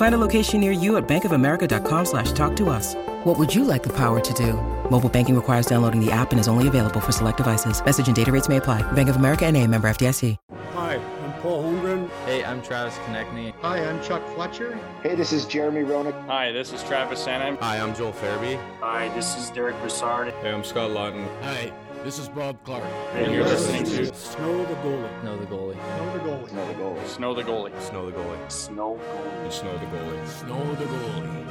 Find a location near you at bankofamerica.com slash talk to us. What would you like the power to do? Mobile banking requires downloading the app and is only available for select devices. Message and data rates may apply. Bank of America and a member FDIC. Hi, I'm Paul Holmgren. Hey, I'm Travis Konecny. Hi, I'm Chuck Fletcher. Hey, this is Jeremy Roenick. Hi, this is Travis Sanheim. Hi, I'm Joel Farabee. Hi, this is Derick Brassard. Hey, I'm Scott Laughton. Hi, this is Bob Clarke. And you're listening to Snow the Goalie. Snow the Goalie. Snow the Goalie. Snow the Goalie. Snow the Goalie. Snow the Goalie. Snow Goalie. Snow the Goalie. Snow the Goalie.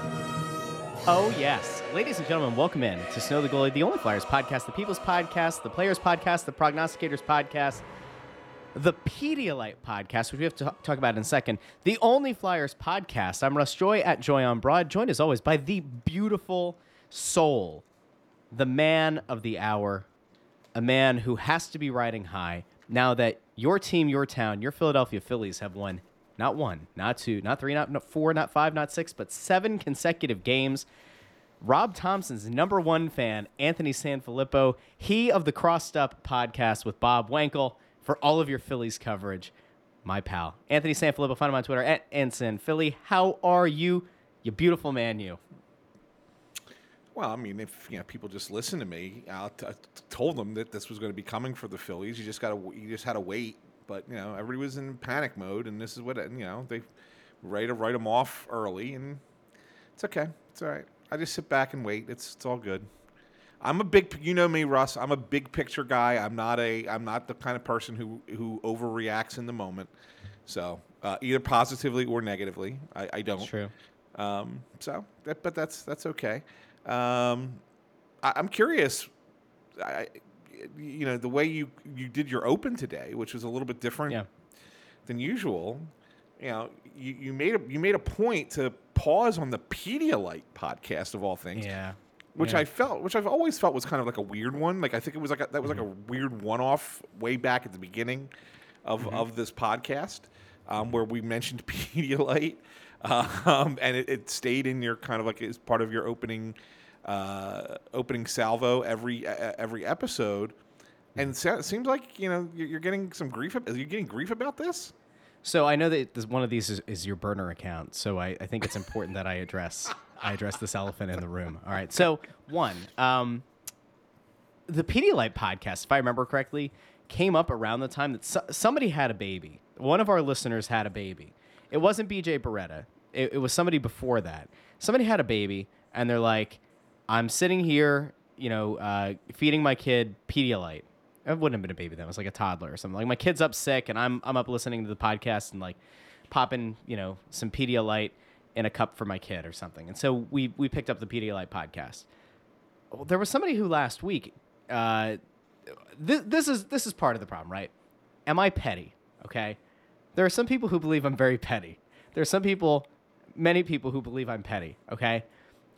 Oh, yes. Ladies and gentlemen, welcome in to Snow the Goalie, the only Flyers podcast, the People's podcast, the Players podcast, the Prognosticators podcast, the Pedialyte podcast, which we have to talk about in a second, the only Flyers podcast. I'm Russ Joy at Joy on Broad, joined as always by the beautiful soul, the man of the hour, a man who has to be riding high now that your team, your town, your Philadelphia Phillies have won not one, not two, not three, not four, not five, not six, but seven consecutive games. Rob Thompson's number one fan, Anthony Sanfilippo, he of the Crossed Up podcast with Bob Wankel for all of your Phillies coverage. My pal, Anthony Sanfilippo, find him on Twitter at AntSanPhilly. How are you, you beautiful man, you? Well, I mean, if you know people just listen to me, I t- told them that this was going to be coming for the Phillies. You just got to, you just had to wait. But you know, everybody was in panic mode, and this is what you know they ready to write them off early, and it's okay. It's all right. I just sit back and wait. It's it's all good. I'm a big, you know me, Russ. I'm a big picture guy. I'm not a, I'm not the kind of person who who overreacts in the moment. So uh, either positively or negatively, I, I don't. That's true. Um, so, that, but that's that's okay. Um, I, I'm curious. I, you know, the way you you did your open today, which was a little bit different Yeah. than usual. You know, you, you made a you made a point to pause on the Pedialyte podcast of all things Yeah. which Yeah. I felt, which I've always felt was kind of like a weird one. Like I think it was like a, that was like a Mm-hmm. weird one-off way back at the beginning of Mm-hmm. of this podcast, um, where we mentioned Pedialyte, um, and it, it stayed in your kind of like as part of your opening uh, opening salvo every uh, every episode. And it seems like you know you're you're getting some grief. Are you getting grief about this? So I know that this, one of these is, is your burner account. So I, I think it's important that I address I address this elephant in the room. All right. So one, um, the Pedialyte podcast, if I remember correctly, came up around the time that so- somebody had a baby. One of our listeners had a baby. It wasn't BJ Beretta. It, it was somebody before that. Somebody had a baby, and they're like, "I'm sitting here, you know, uh, feeding my kid Pedialyte." It wouldn't have been a baby then. It was like a toddler or something. Like my kid's up sick, and I'm I'm up listening to the podcast and like popping, you know, some Pedialyte in a cup for my kid or something. And so we we picked up the Pedialyte podcast. Well, there was somebody who last week. Uh, this, this is this is part of the problem, right? Am I petty? Okay, there are some people who believe I'm very petty. There are some people, many people who believe I'm petty. Okay,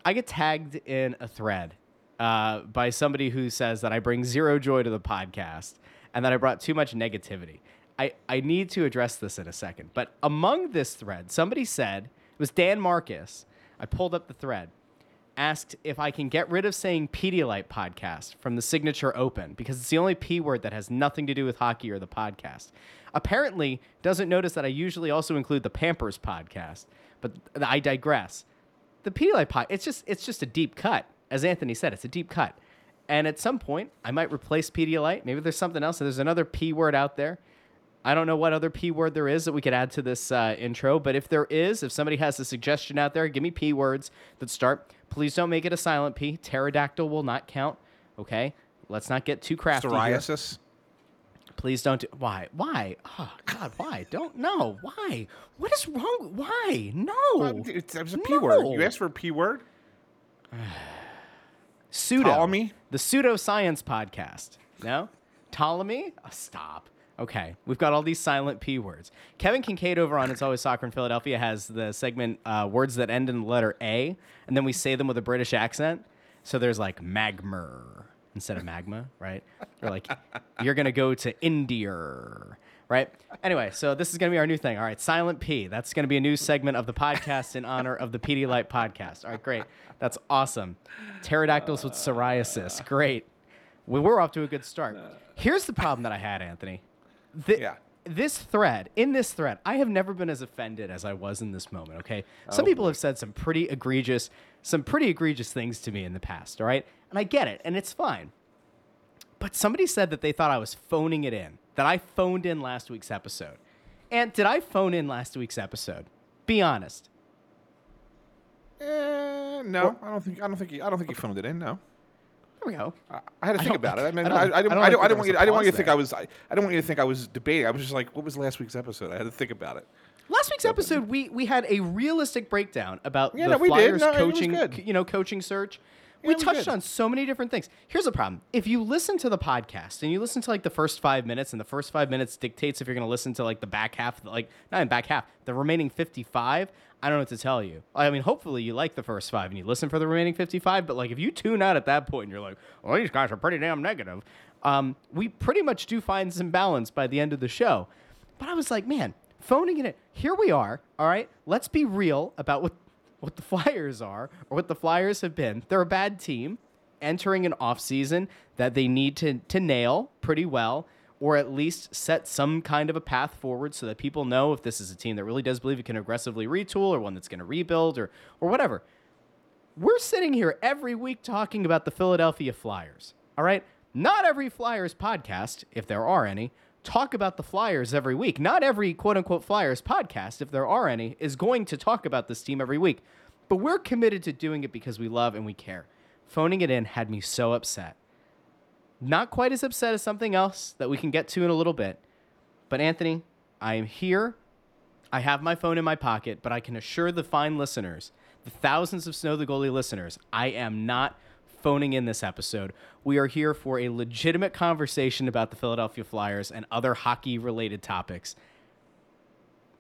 I get tagged in a thread uh, by somebody who says that I bring zero joy to the podcast and that I brought too much negativity. I, I need to address this in a second. But among this thread, somebody said, it was Dan Marcus. I pulled up the thread, asked if I can get rid of saying Pedialyte podcast from the signature open because it's the only P word that has nothing to do with hockey or the podcast. Apparently, doesn't notice that I usually also include the Pampers podcast, but I digress the Pedialyte pod, it's just it's just a deep cut. As Anthony said, it's a deep cut. And at some point, I might replace Pedialyte. Maybe there's something else. There's another P word out there. I don't know what other P word there is that we could add to this uh, intro, but if there is, if somebody has a suggestion out there, give me P words that start. Please don't make it a silent P. Pterodactyl will not count. Okay, let's not get too crafty. here. Please don't do. Why? Why? Oh God, why? Don't no. Why? What is wrong? Why? No. Well, it's, it was a p word. You asked for a p word. Pseudo. Ptolemy? The pseudoscience podcast. No? Ptolemy? Oh, stop. Okay, we've got all these silent P words. Kevin Kinkead over on It's Always Soccer in Philadelphia has the segment uh, words that end in the letter A, and then we say them with a British accent. So there's like magmer instead of magma, right? Or like you're gonna go to India, right? Anyway, so this is gonna be our new thing. All right, silent P. That's gonna be a new segment of the podcast in honor of the Pedialyte podcast. All right, great. That's awesome. Pterodactyls with psoriasis. Great. We were off to a good start. Here's the problem that I had, Anthony. Th- Yeah. This thread, in this thread, I have never been as offended as I was in this moment, okay? Some oh, people have said some pretty egregious, some pretty egregious things to me in the past, all right? And I get it, and it's fine. But somebody said that they thought I was phoning it in, that I phoned in last week's episode. And did I phone in last week's episode? Be honest. Eh, no, I don't think. I don't think. You, I don't think you phoned it in. No. There we go. I, I had to think don't- about it. I mean, I I, don't- I, didn't. I I, don't don't. I think didn't want you. I didn't want you to think I was. I, I didn't want you to think I was debating. I was just like, what was last week's episode? I had to think about it. Last week's episode, we we had a realistic breakdown about Yeah, the no, we did. Flyers No, coaching, you know, coaching search. Yeah, we touched on so many different things. Here's the problem: if you listen to the podcast and you listen to like the first five minutes, and the first five minutes dictates if you're going to listen to like the back half, like not in back half, the remaining fifty-five. I don't know what to tell you. I mean, hopefully you like the first five and you listen for the remaining fifty-five. But like, if you tune out at that point and you're like, "Well, these guys are pretty damn negative," um, we pretty much do find some balance by the end of the show. But I was like, man, phoning it in. Here we are. All right, let's be real about what what the Flyers are or what the Flyers have been. They're a bad team entering an off season that they need to to nail pretty well or at least set some kind of a path forward so that people know if this is a team that really does believe it can aggressively retool or one that's going to rebuild or or whatever. We're sitting here every week talking about the Philadelphia Flyers. All right? Not every Flyers podcast, if there are any, talk about the Flyers every week. Not every quote unquote Flyers podcast, if there are any, is going to talk about this team every week. But we're committed to doing it because we love and we care. Phoning it in had me so upset. Not quite as upset as something else that we can get to in a little bit. But Anthony, I am here. I have my phone in my pocket, but I can assure the fine listeners, the thousands of Snow the Goalie listeners, I am not phoning in this episode. We are here for a legitimate conversation about the Philadelphia Flyers and other hockey related topics.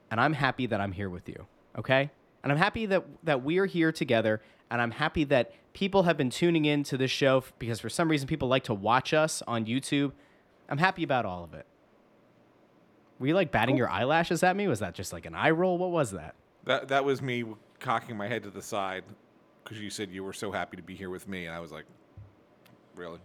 And I'm happy that I'm here with you, okay? And I'm happy that that we are here together and I'm happy that people have been tuning in to this show because for some reason people like to watch us on YouTube. I'm happy about all of it. Were you like batting your eyelashes at me? Was that just like an eye roll? What was that? That that was me cocking my head to the side because you said you were so happy to be here with me, and I was like, really?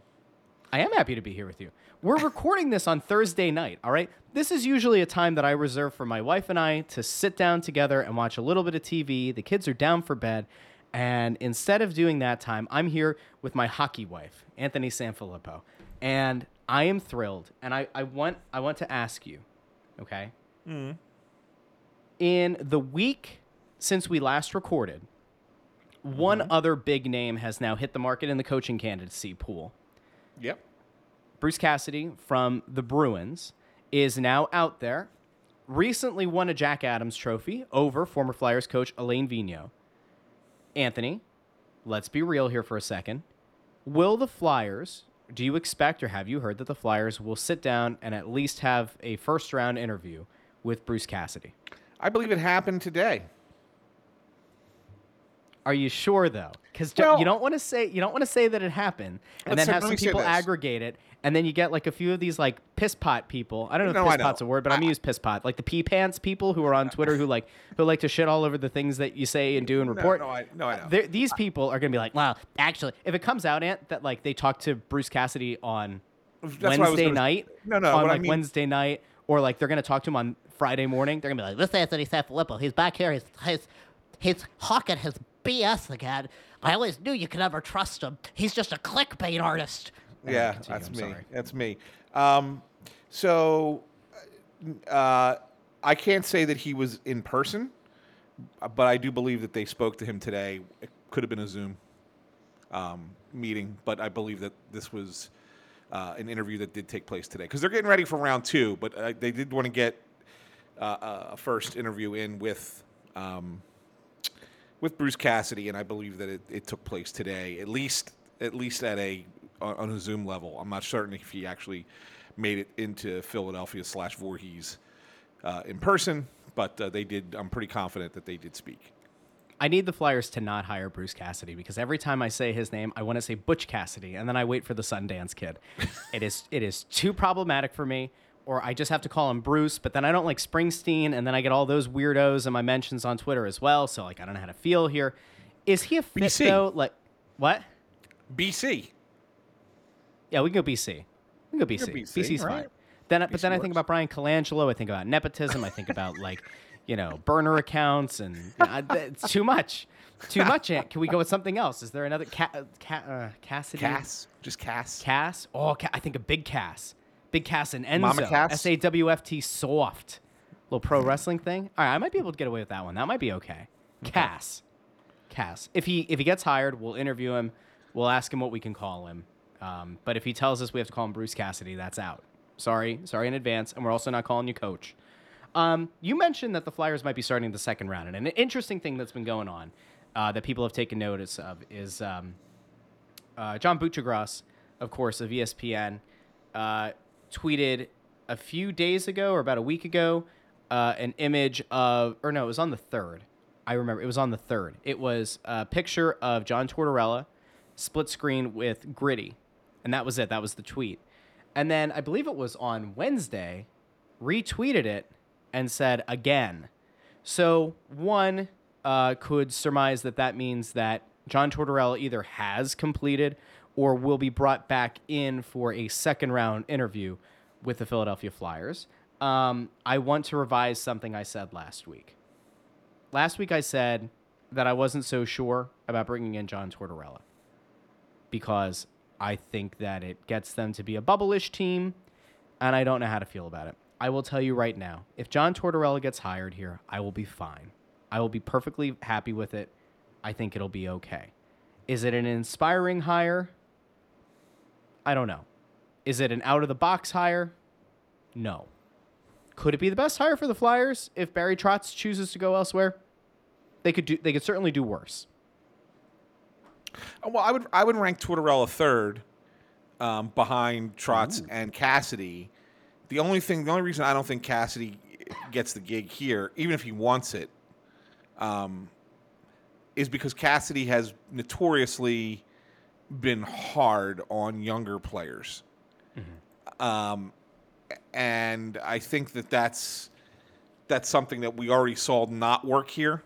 I am happy to be here with you. We're recording this on Thursday night, all right? This is usually a time that I reserve for my wife and I to sit down together and watch a little bit of TV. The kids are down for bed. And instead of doing that time, I'm here with my hockey wife, Anthony Sanfilippo. And I am thrilled. And I, I want I want to ask you, okay? Mm-hmm. In the week since we last recorded, one mm-hmm. other big name has now hit the market in the coaching candidacy pool. Yep. Bruce Cassidy from the Bruins is now out there. Recently won a Jack Adams trophy over former Flyers coach Alain Vigneault. Anthony, let's be real here for a second. Will the Flyers, do you expect or have you heard that the Flyers will sit down and at least have a first round interview with Bruce Cassidy? I believe it happened today. Are you sure though? Because Well- you don't want to say you don't want to say that it happened, and then say- have some people aggregate it, and then you get like a few of these like piss pot people. I don't know No, if I piss pot's a word, but I'm gonna use piss pot, like the pee pants people who are on Twitter who like who like to shit all over the things that you say and do and report. no, I- no, I know. They're- These people are gonna be like, wow, actually, if it comes out, Ant, that like they talked to Bruce Cassidy on That's I Wednesday night, No, no, on what I like mean- Wednesday night, or like they're gonna talk to him on Friday morning, they're gonna be like, This Anthony Sanfilippo, he's back here. He's, he's, he's hawking his BS again. I always knew you could never trust him. He's just a clickbait artist. Yeah, continue, that's I'm me. sorry. That's me. Um, so uh, I can't say that he was in person, but I do believe that they spoke to him today. It could have been a Zoom um, meeting, but I believe that this was uh, an interview that did take place today because they're getting ready for round two, but uh, they did want to get uh, a first interview in with. Um, with Bruce Cassidy, and I believe that it, it took place today, at least at least at a on a Zoom level. I'm not certain if he actually made it into Philadelphia slash Voorhees uh, in person, but uh, they did. I'm pretty confident that they did speak. I need the Flyers to not hire Bruce Cassidy because every time I say his name, I want to say Butch Cassidy, and then I wait for the Sundance Kid. it is it is too problematic for me. Or I just have to call him Bruce, but then I don't like Springsteen, and then I get all those weirdos in my mentions on Twitter as well. So like I don't know how to feel here. Is he a fit BC. though? Like what? BC. Yeah, we can go BC. We can go BC. go BC, BC's right. fine. Then, but BC then I think about Bryan Colangelo. I think about nepotism. I think about like, you know, burner accounts, and you know, it's too much. Too much. Can we go with something else? Is there another Ca- Ca- uh, Cassidy? Cass, just Cass. Cass. Oh, Ca- I think a big Cass. Big Cass and Enzo. Mama Cass? S A W F T soft. Little pro wrestling thing. All right, I might be able to get away with that one. That might be okay. Cass. Cass. If he if he gets hired, we'll interview him. We'll ask him what we can call him. Um, but if he tells us we have to call him Bruce Cassidy, that's out. Sorry, sorry in advance, and we're also not calling you coach. Um, you mentioned that the Flyers might be starting the second round, and an interesting thing that's been going on uh, that people have taken notice of is um, uh, John Buccigross, of course, of ESPN, uh, tweeted a few days ago or about a week ago uh, an image of, or no, it was on the third. I remember it was on the third. It was a picture of John Tortorella, split screen with Gritty, and that was it. That was the tweet. And then I believe it was on Wednesday, retweeted it and said again. So one uh, could surmise that that means that John Tortorella either has completed or will be brought back in for a second round interview with the Philadelphia Flyers. Um, I want to revise something I said last week. Last week I said that I wasn't so sure about bringing in John Tortorella because I think that it gets them to be a bubble-ish team, and I don't know how to feel about it. I will tell you right now, if John Tortorella gets hired here, I will be fine. I will be perfectly happy with it. I think it'll be okay. Is it an inspiring hire? I don't know. Is it an out of the box hire? No. Could it be the best hire for the Flyers if Barry Trotz chooses to go elsewhere? They could do they could certainly do worse. Well, I would I would rank Tortorella third, um, behind Trotz and Cassidy. The only thing, the only reason I don't think Cassidy gets the gig here, even if he wants it, um, is because Cassidy has notoriously been hard on younger players. Um, and I think that that's that's something that we already saw not work here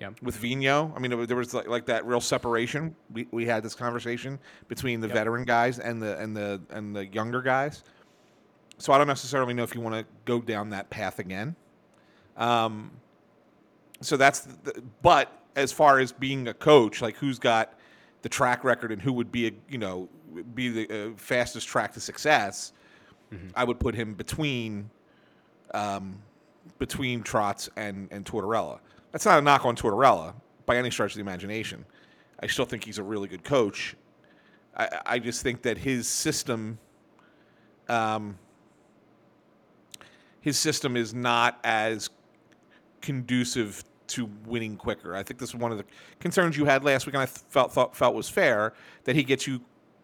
Yeah. with Vino. I mean, there was like, like that real separation. We, we had this conversation between the veteran guys and the and the and the younger guys. So I don't necessarily know if you want to go down that path again. Um, so that's the, but as far as being a coach, like who's got the track record and who would be a you know be the uh, fastest track to success, I would put him between um, between Trotz and, and Tortorella. That's not a knock on Tortorella by any stretch of the imagination. I still think he's a really good coach. I, I just think that his system, um, his system is not as conducive to winning quicker. I think this is one of the concerns you had last week, and I felt thought, felt was fair that he gets you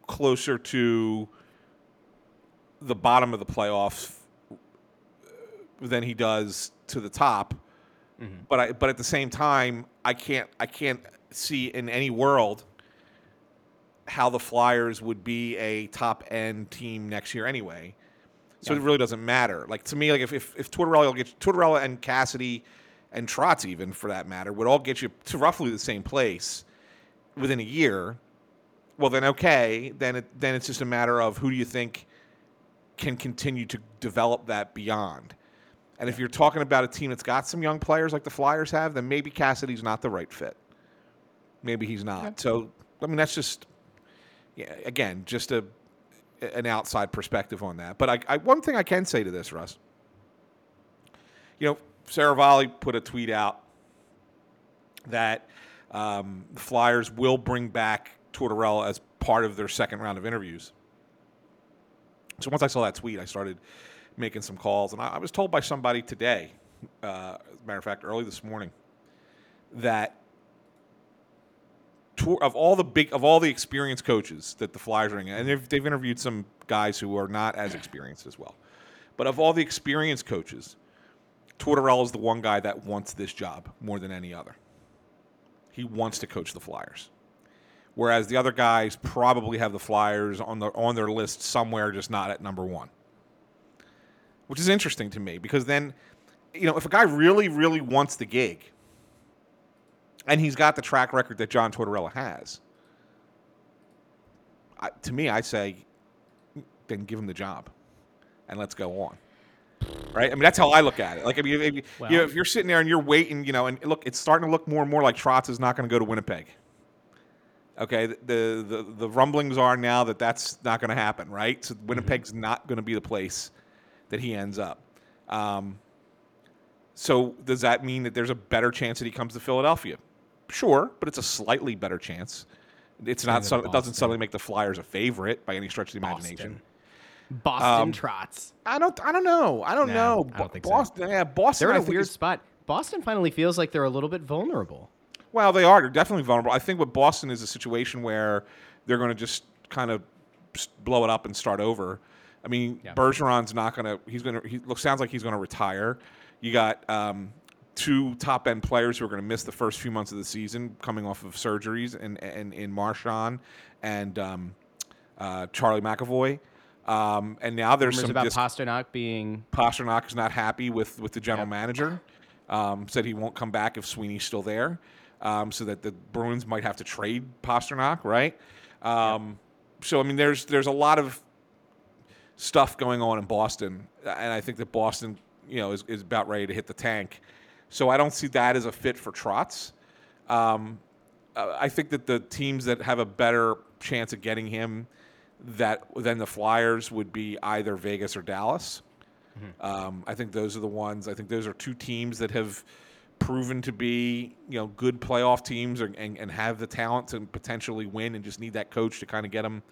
closer to the bottom of the playoffs uh, than he does to the top. Mm-hmm. But I but at the same time, I can't I can't see in any world how the Flyers would be a top end team next year anyway. So it really doesn't matter. Like to me, like if if, if Tortorella gets Tortorella and Cassidy and Trotz even for that matter would all get you to roughly the same place within a year, well then okay, then it then it's just a matter of who do you think can continue to develop that beyond. And if you're talking about a team that's got some young players like the Flyers have, then maybe Cassidy's not the right fit. Maybe he's not. So I mean that's just yeah, again, just a an outside perspective on that. But I, I one thing I can say to this, Russ. You know, Sarah Volley put a tweet out that um, the Flyers will bring back Tortorella as part of their second round of interviews. So once I saw that tweet, I started making some calls, and I, I was told by somebody today, uh, as a matter of fact, early this morning, that of all the big of all the experienced coaches that the Flyers are in, and they've they've interviewed some guys who are not as experienced as well, but of all the experienced coaches, Tortorella is the one guy that wants this job more than any other. He wants to coach the Flyers, whereas the other guys probably have the Flyers on the on their list somewhere, just not at number one. Which is interesting to me because then, you know, if a guy really, really wants the gig, and he's got the track record that John Tortorella has. I, to me, I say, then give him the job, and let's go on. Right? I mean, that's how I look at it. Like, I mean, if, you know, if you're sitting there and you're waiting, you know, and look, it's starting to look more and more like Trotz is not going to go to Winnipeg. Okay, the, the the the rumblings are now that that's not going to happen. Right? So Winnipeg's not going to be the place that he ends up. Um, so does that mean that there's a better chance that he comes to Philadelphia? Sure, but it's a slightly better chance. It's not. So, it doesn't suddenly make the Flyers a favorite by any stretch of the imagination. Boston Um, Trotz. I don't. I don't know. I don't No, know. I don't think so. Boston. Yeah, Boston. They're in a weird is- spot. Boston finally feels like they're a little bit vulnerable. Well, they are. They're definitely vulnerable. I think with Boston is a situation where they're going to just kind of blow it up and start over. I mean, Yeah. Bergeron's not going to. He's going to. He looks sounds like he's going to retire. You got um, two top end players who are going to miss the first few months of the season, coming off of surgeries, and and in Marchand and um, uh, Charlie McAvoy. Um, and now there's Rumors some about dis- Pastrnak being Pastrnak is not happy with, with the general Yep. manager. Um, said he won't come back if Sweeney's still there. Um, so that the Bruins might have to trade Pastrnak, right? Um, So I mean, there's there's a lot of stuff going on in Boston, and I think that Boston, you know, is, is about ready to hit the tank. So I don't see that as a fit for Trotz. Um, uh, I think that the teams that have a better chance of getting him that then the Flyers would be either Vegas or Dallas. Um, I think those are the ones. I think those are two teams that have proven to be you know good playoff teams or, and, and have the talent to potentially win and just need that coach to kind of get them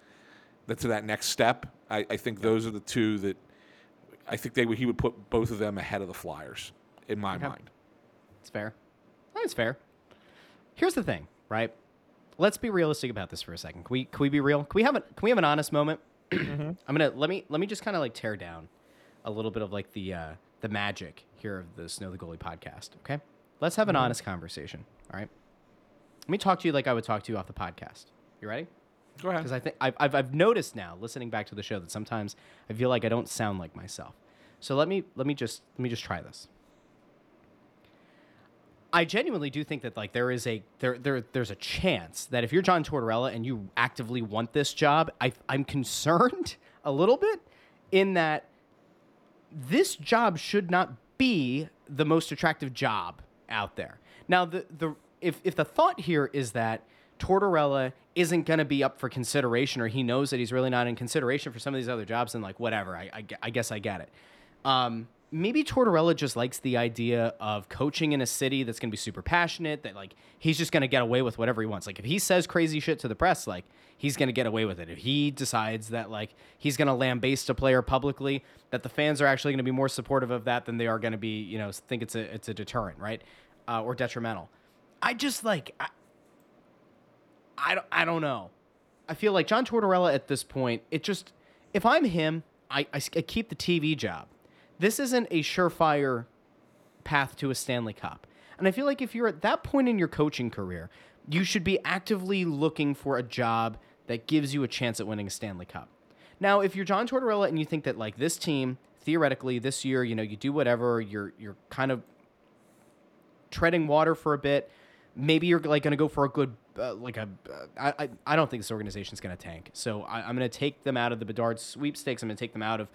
to that next step. I, I think those are the two that I think they would, he would put both of them ahead of the Flyers in my mind. It's fair. That's fair. Here's the thing, right? Let's be realistic about this for a second. Can we can we be real? Can we have a can we have an honest moment? I'm gonna let me let me just kind of like tear down a little bit of like the uh, the magic here of the Snow the Goalie podcast. Okay, let's have an honest conversation. All right. Let me talk to you like I would talk to you off the podcast. You ready? Go ahead. Because I think I've, I've, I've noticed now, listening back to the show, that sometimes I feel like I don't sound like myself. So let me let me just let me just try this. I genuinely do think that like there is a there there there's a chance that if you're John Tortorella and you actively want this job, I I'm concerned a little bit in that this job should not be the most attractive job out there. Now, the the if if the thought here is that Tortorella isn't going to be up for consideration, or he knows that he's really not in consideration for some of these other jobs, and like whatever, I I, I guess I get it. Um, maybe Tortorella just likes the idea of coaching in a city that's going to be super passionate. That like he's just going to get away with whatever he wants. Like if he says crazy shit to the press, like he's going to get away with it. If he decides that like he's going to lambaste a player publicly, that the fans are actually going to be more supportive of that than they are going to be, you know, think it's a it's a deterrent, right, uh, or detrimental. I just like I, I don't I don't know. I feel like John Tortorella at this point, it just if I'm him, I I keep the TV job. This isn't a surefire path to a Stanley Cup. And I feel like if you're at that point in your coaching career, you should be actively looking for a job that gives you a chance at winning a Stanley Cup. Now, if you're John Tortorella and you think that like this team, theoretically, this year, you know, you do whatever, you're you're kind of treading water for a bit. Maybe you're like going to go for a good, uh, like a. Uh, I, I don't think this organization's going to tank. So I, I'm going to take them out of the Bedard sweepstakes. I'm going to take them out of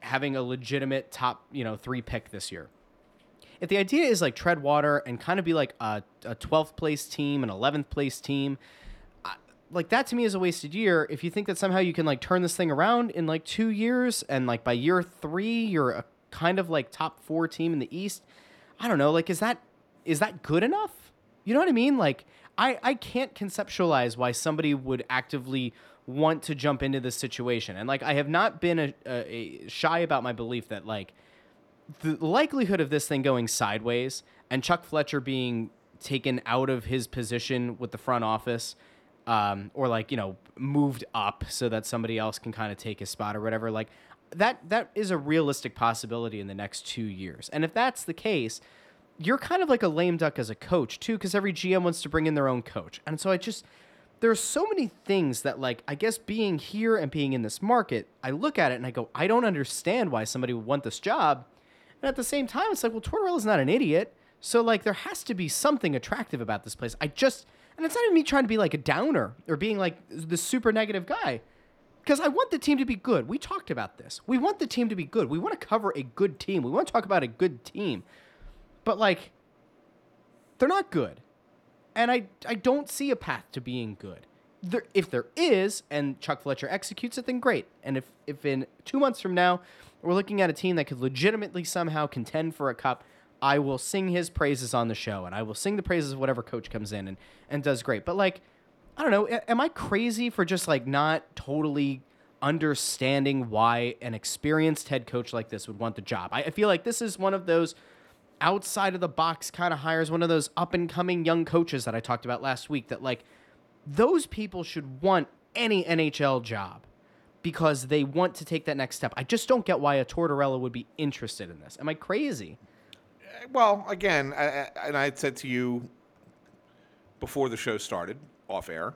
having a legitimate top, you know, three pick this year. If the idea is like tread water and kind of be like a, a 12th place team, an 11th place team, like that to me is a wasted year. If you think that somehow you can like turn this thing around in like two years and like by year three you're a kind of like top four team in the East, I don't know. Like is that is that good enough? You know what I mean? Like I I can't conceptualize why somebody would actively want to jump into this situation. And like I have not been a, a, a shy about my belief that like the likelihood of this thing going sideways and Chuck Fletcher being taken out of his position with the front office um, or like you know moved up so that somebody else can kind of take his spot or whatever like that that is a realistic possibility in the next two years and if that's the case you're kind of like a lame duck as a coach too because every gm wants to bring in their own coach and so i just there's so many things that like i guess being here and being in this market i look at it and i go i don't understand why somebody would want this job and at the same time it's like well tortorella's not an idiot so like there has to be something attractive about this place i just and it's not even me trying to be like a downer or being like the super negative guy because I want the team to be good. We talked about this. We want the team to be good. We want to cover a good team. We want to talk about a good team. But like they're not good. And I I don't see a path to being good. There, if there is and Chuck Fletcher executes it then great. And if if in 2 months from now we're looking at a team that could legitimately somehow contend for a cup, I will sing his praises on the show and I will sing the praises of whatever coach comes in and and does great. But like I don't know. Am I crazy for just like not totally understanding why an experienced head coach like this would want the job? I, I feel like this is one of those outside of the box kind of hires, one of those up and coming young coaches that I talked about last week. That like those people should want any NHL job because they want to take that next step. I just don't get why a Tortorella would be interested in this. Am I crazy? Uh, well, again, I, I, and I had said to you before the show started, off air.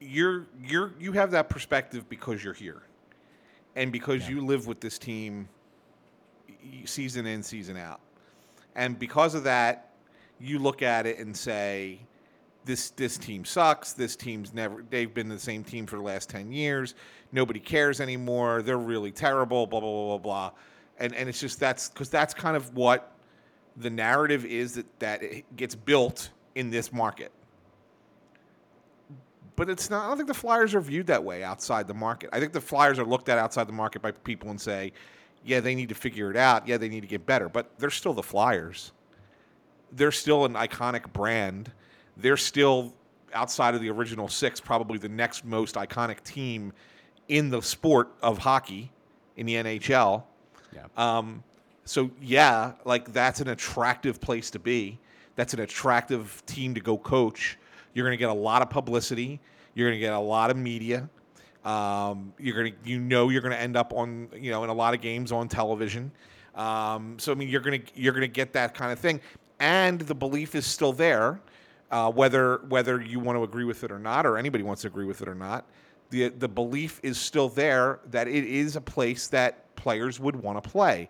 You're you're you have that perspective because you're here, and because yeah. you live with this team season in season out, and because of that, you look at it and say, this this team sucks. This team's never they've been the same team for the last 10 years. Nobody cares anymore. They're really terrible, blah blah blah blah blah. And and it's just that's cuz that's kind of what the narrative is that that it gets built in this market but it's not. I don't think the Flyers are viewed that way outside the market. I think the Flyers are looked at outside the market by people and say, "Yeah, they need to figure it out. Yeah, they need to get better." But they're still the Flyers. They're still an iconic brand. They're still outside of the original six, probably the next most iconic team in the sport of hockey in the NHL. Yeah. Um, so yeah, like that's an attractive place to be. That's an attractive team to go coach you're going to get a lot of publicity. You're going to get a lot of media. Um, you're to, you know, you're to end up on, you know, in a lot of games on television. Um, so I mean, you're to you're to get that kind of thing, and the belief is still there, uh, whether whether you want to agree with it or not, or anybody wants to agree with it or not. The the belief is still there that it is a place that players would want to play.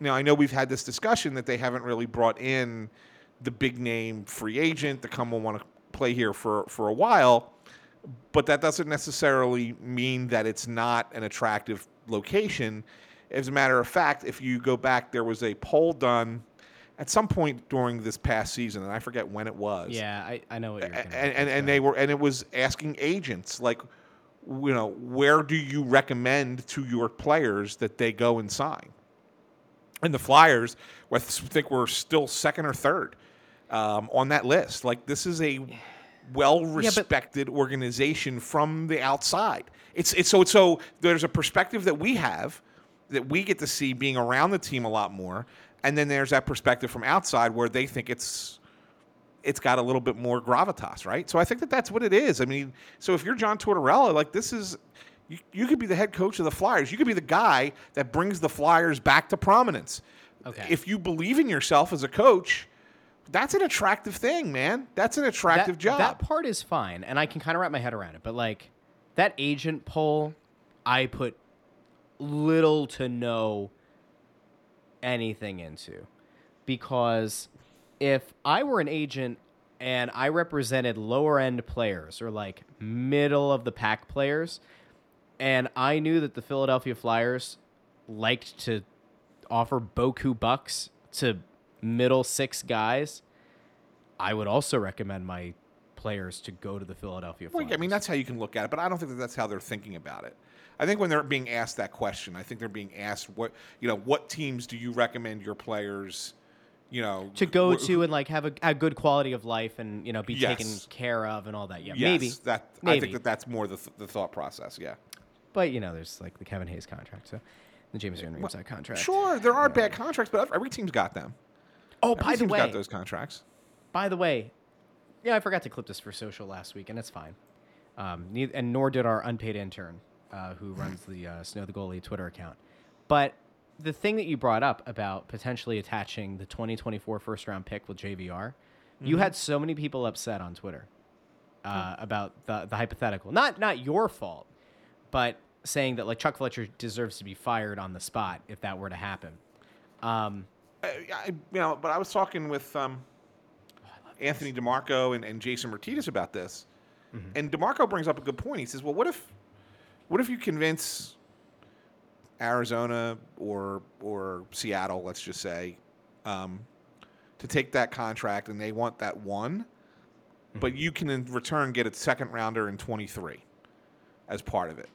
Now I know we've had this discussion that they haven't really brought in the big name free agent to come and want to play here for, for a while, but that doesn't necessarily mean that it's not an attractive location. As a matter of fact, if you go back, there was a poll done at some point during this past season, and I forget when it was. Yeah, I, I know what you're and, and, and they were and it was asking agents like, you know, where do you recommend to your players that they go and sign? And the Flyers, I think we're still second or third um, on that list. Like this is a well respected yeah, organization from the outside. It's it's so so there's a perspective that we have that we get to see being around the team a lot more, and then there's that perspective from outside where they think it's it's got a little bit more gravitas, right? So I think that that's what it is. I mean, so if you're John Tortorella, like this is you, you could be the head coach of the Flyers. You could be the guy that brings the Flyers back to prominence. Okay. If you believe in yourself as a coach, that's an attractive thing, man. That's an attractive that, job. That part is fine, and I can kind of wrap my head around it. But like that agent poll, I put little to no anything into because if I were an agent and I represented lower end players or like middle of the pack players, and I knew that the Philadelphia Flyers liked to offer Boku bucks to middle six guys, I would also recommend my players to go to the Philadelphia Flyers. Well, I mean, that's how you can look at it, but I don't think that that's how they're thinking about it. I think when they're being asked that question, I think they're being asked what you know, what teams do you recommend your players you know, to go wh- to and like have a, a good quality of life and you know be taken care of and all that. Yeah, yes, maybe that I think that that's more the, th- the thought process. Yeah. But you know, there's like the Kevin Hayes contract, so the James eh, Van Riemsdyk contract. Sure, there are bad contracts, but every team's got them. Oh, by the way, got those contracts. by the way, yeah, I forgot to clip this for social last week, and it's fine. Um, neith- and nor did our unpaid intern, uh, who runs the uh, Snow the Goalie Twitter account. But the thing that you brought up about potentially attaching the 2024 first round pick with JVR, you Mhm. had so many people upset on Twitter uh, about the, the hypothetical. Not not your fault, but saying that like Chuck Fletcher deserves to be fired on the spot if that were to happen. Um, I, I, you know, but I was talking with um, Anthony DeMarco and, and Jason Martinez about this, and DeMarco brings up a good point. He says, "Well, what if, what if you convince Arizona or or Seattle, let's just say, um, to take that contract, and they want that one, but you can in return get a second rounder in twenty three as part of it.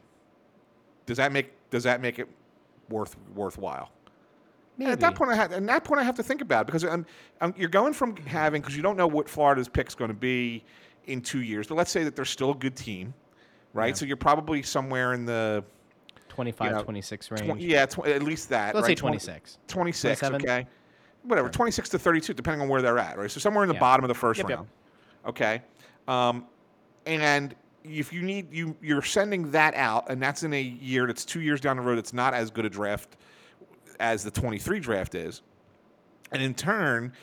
Does that make does that make it worth worthwhile?" And At that point, I have, at that point, I have to think about it because um, um, you're going from having because you don't know what Florida's pick's going to be in two years. But let's say that they're still a good team, right? Yeah. So you're probably somewhere in the 25, you know, 26 twen- range. yeah, tw- at least that. Let's say right? Twen- 26. 26, 27? okay. Whatever, 26 to 32, depending on where they're at, right? So somewhere in the Yeah. bottom of the first Yep, yep. round. Okay. Um, and if you need you you're sending that out, and that's in a year that's two years down the road. It's not as good a draft as the 23 draft is, and in turn,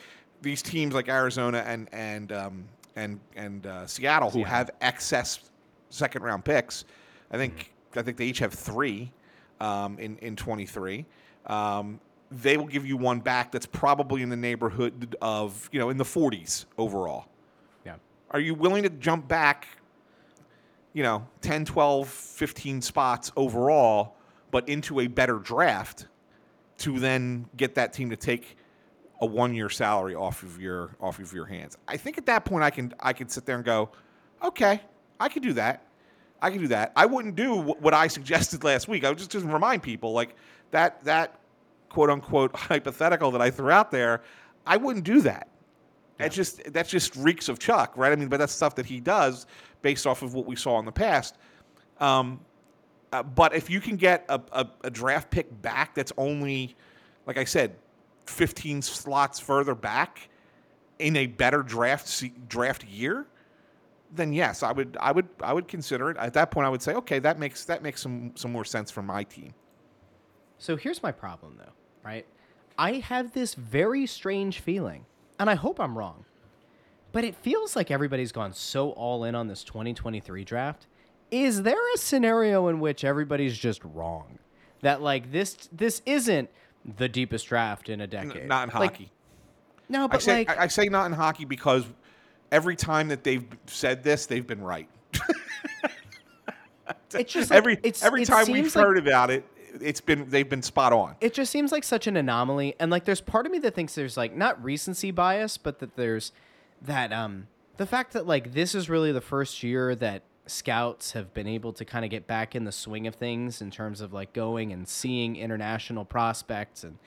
these teams like Arizona and and um, and and uh, Seattle, who Seattle. have excess second round picks, I think I think they each have three um, in in 23. Um, they will give you one back that's probably in the neighborhood of you know in the 40s overall. Yeah. Are you willing to jump back, you know, 10, 12, 15 spots overall, but into a better draft to then get that team to take a one-year salary off of your off of your hands? I think at that point I can I can sit there and go, okay, I can do that. I can do that. I wouldn't do what I suggested last week. I would just just remind people like that that quote unquote hypothetical that I threw out there. I wouldn't do that. That just that just reeks of Chuck, right? I mean, but that's stuff that he does based off of what we saw in the past. Um, uh, but if you can get a, a, a draft pick back that's only, like I said, 15 slots further back in a better draft draft year, then yes, I would I would I would consider it. At that point, I would say, okay, that makes that makes some some more sense for my team. So here's my problem, though, right? I have this very strange feeling, and I hope I'm wrong, but it feels like everybody's gone so all in on this 2023 draft. Is there a scenario in which everybody's just wrong? That like this this isn't the deepest draft in a decade. Not in Like, hockey. no, I but say like I, I say not in hockey because every time that they've said this, they've been right. it's just like, every it's, every time we've seems like- heard about it, it's been they've been spot on. it just seems like such an anomaly and like there's part of me that thinks there's like not recency bias but that there's that um the fact that like this is really the first year that scouts have been able to kind of get back in the swing of things in terms of like going and seeing international prospects and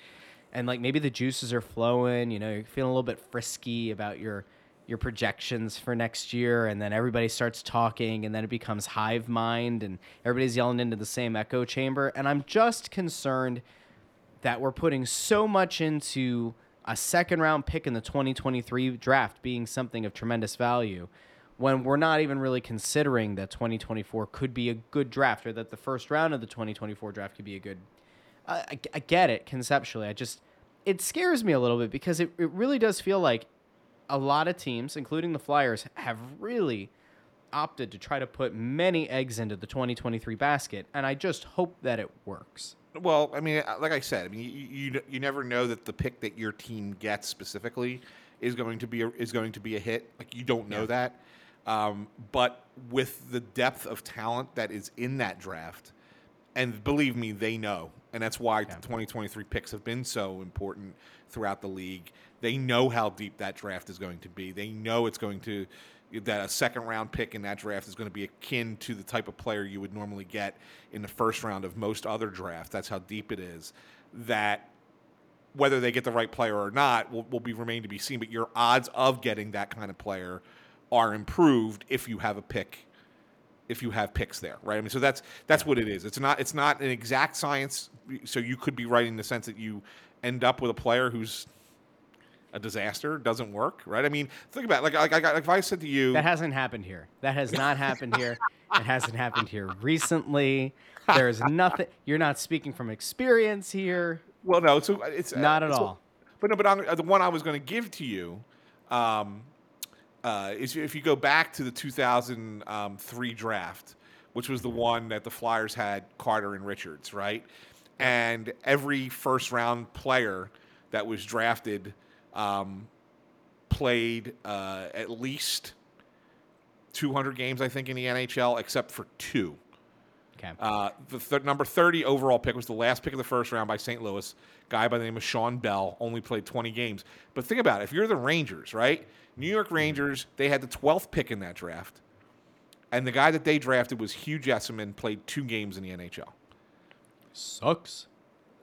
and like maybe the juices are flowing you know you're feeling a little bit frisky about your your projections for next year and then everybody starts talking and then it becomes hive mind and everybody's yelling into the same echo chamber. And i'm just concerned that we're putting so much into a second round pick in the 2023 draft being something of tremendous value when we're not even really considering that 2024 could be a good draft or that the first round of the 2024 draft could be a good I, I- I get it conceptually. I just it scares me a little bit because it, it really does feel like a lot of teams, including the Flyers, have really opted to try to put many eggs into the 2023 basket, and I just hope that it works. Well, I mean, uh, like I said, I mean, you, you you never know that the pick that your team gets specifically is going to be a, is going to be a hit. Like you don't know Yeah. that. Um, but with the depth of talent that is in that draft, and believe me, they know, and that's why the 2023 picks have been so important throughout the league. They know how deep that draft is going to be. They know it's going to that a second round pick in that draft is going to be akin to the type of player you would normally get in the first round of most other drafts. That's how deep it is. That whether they get the right player or not will, will be remain to be seen. But your odds of getting that kind of player are improved if you have a pick if you have picks there, right? I mean, so that's that's what it is. It's not it's not an exact science. So you could be right in the sense that you end up with a player who's a disaster, doesn't work, right? I mean, think about it. like like, like if I said to you, That hasn't happened here. That has not happened here. It hasn't happened here recently. There's nothing. You're not speaking from experience here. well, no, so it's Not at it's- all. But no, but uh, the one I was going to give to you um, uh, is if you go back to the 2003 draft, which was the one that the Flyers had Carter and Richards, right? And every first round player that was drafted um, played uh, at least 200 games, I think, in the NHL, except for two. Okay. Uh, the th- number 30 overall pick was the last pick of the first round by St. Louis. Guy by the name of Sean Bell only played 20 games. But think about it. If you're the Rangers, right? New York Rangers, they had the 12th pick in that draft. And the guy that they drafted was Hugh Jessiman, played two games in the NHL. Sucks.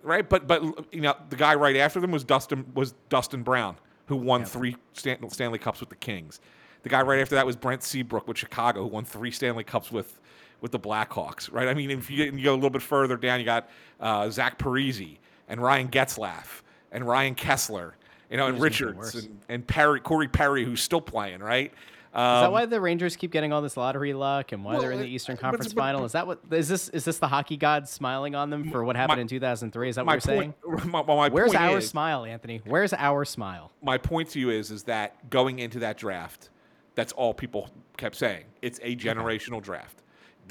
Right? But but you know, the guy right after them was Dustin was Dustin Brown, who won three Stan- Stanley Cups with the Kings. The guy right after that was Brent Seabrook with Chicago, who won three Stanley Cups with with the Blackhawks. Right? I mean, if you, you go a little bit further down, you got uh, Zach Parise and Ryan Getzlaf and Ryan Kesler, you know, and Richards and, and Perry, Corey Perry, who's still playing. Right? Is that Um, why the Rangers keep getting all this lottery luck and why well, they're in the Eastern but- Conference but- final? Is that what is this is this the hockey gods smiling on them for what happened my- in 2003? Is that what you're saying? point, my, my Where's our is- smile, Anthony? Where's our smile? my point to you is is that going into that draft, that's all people kept saying. It's a generational draft.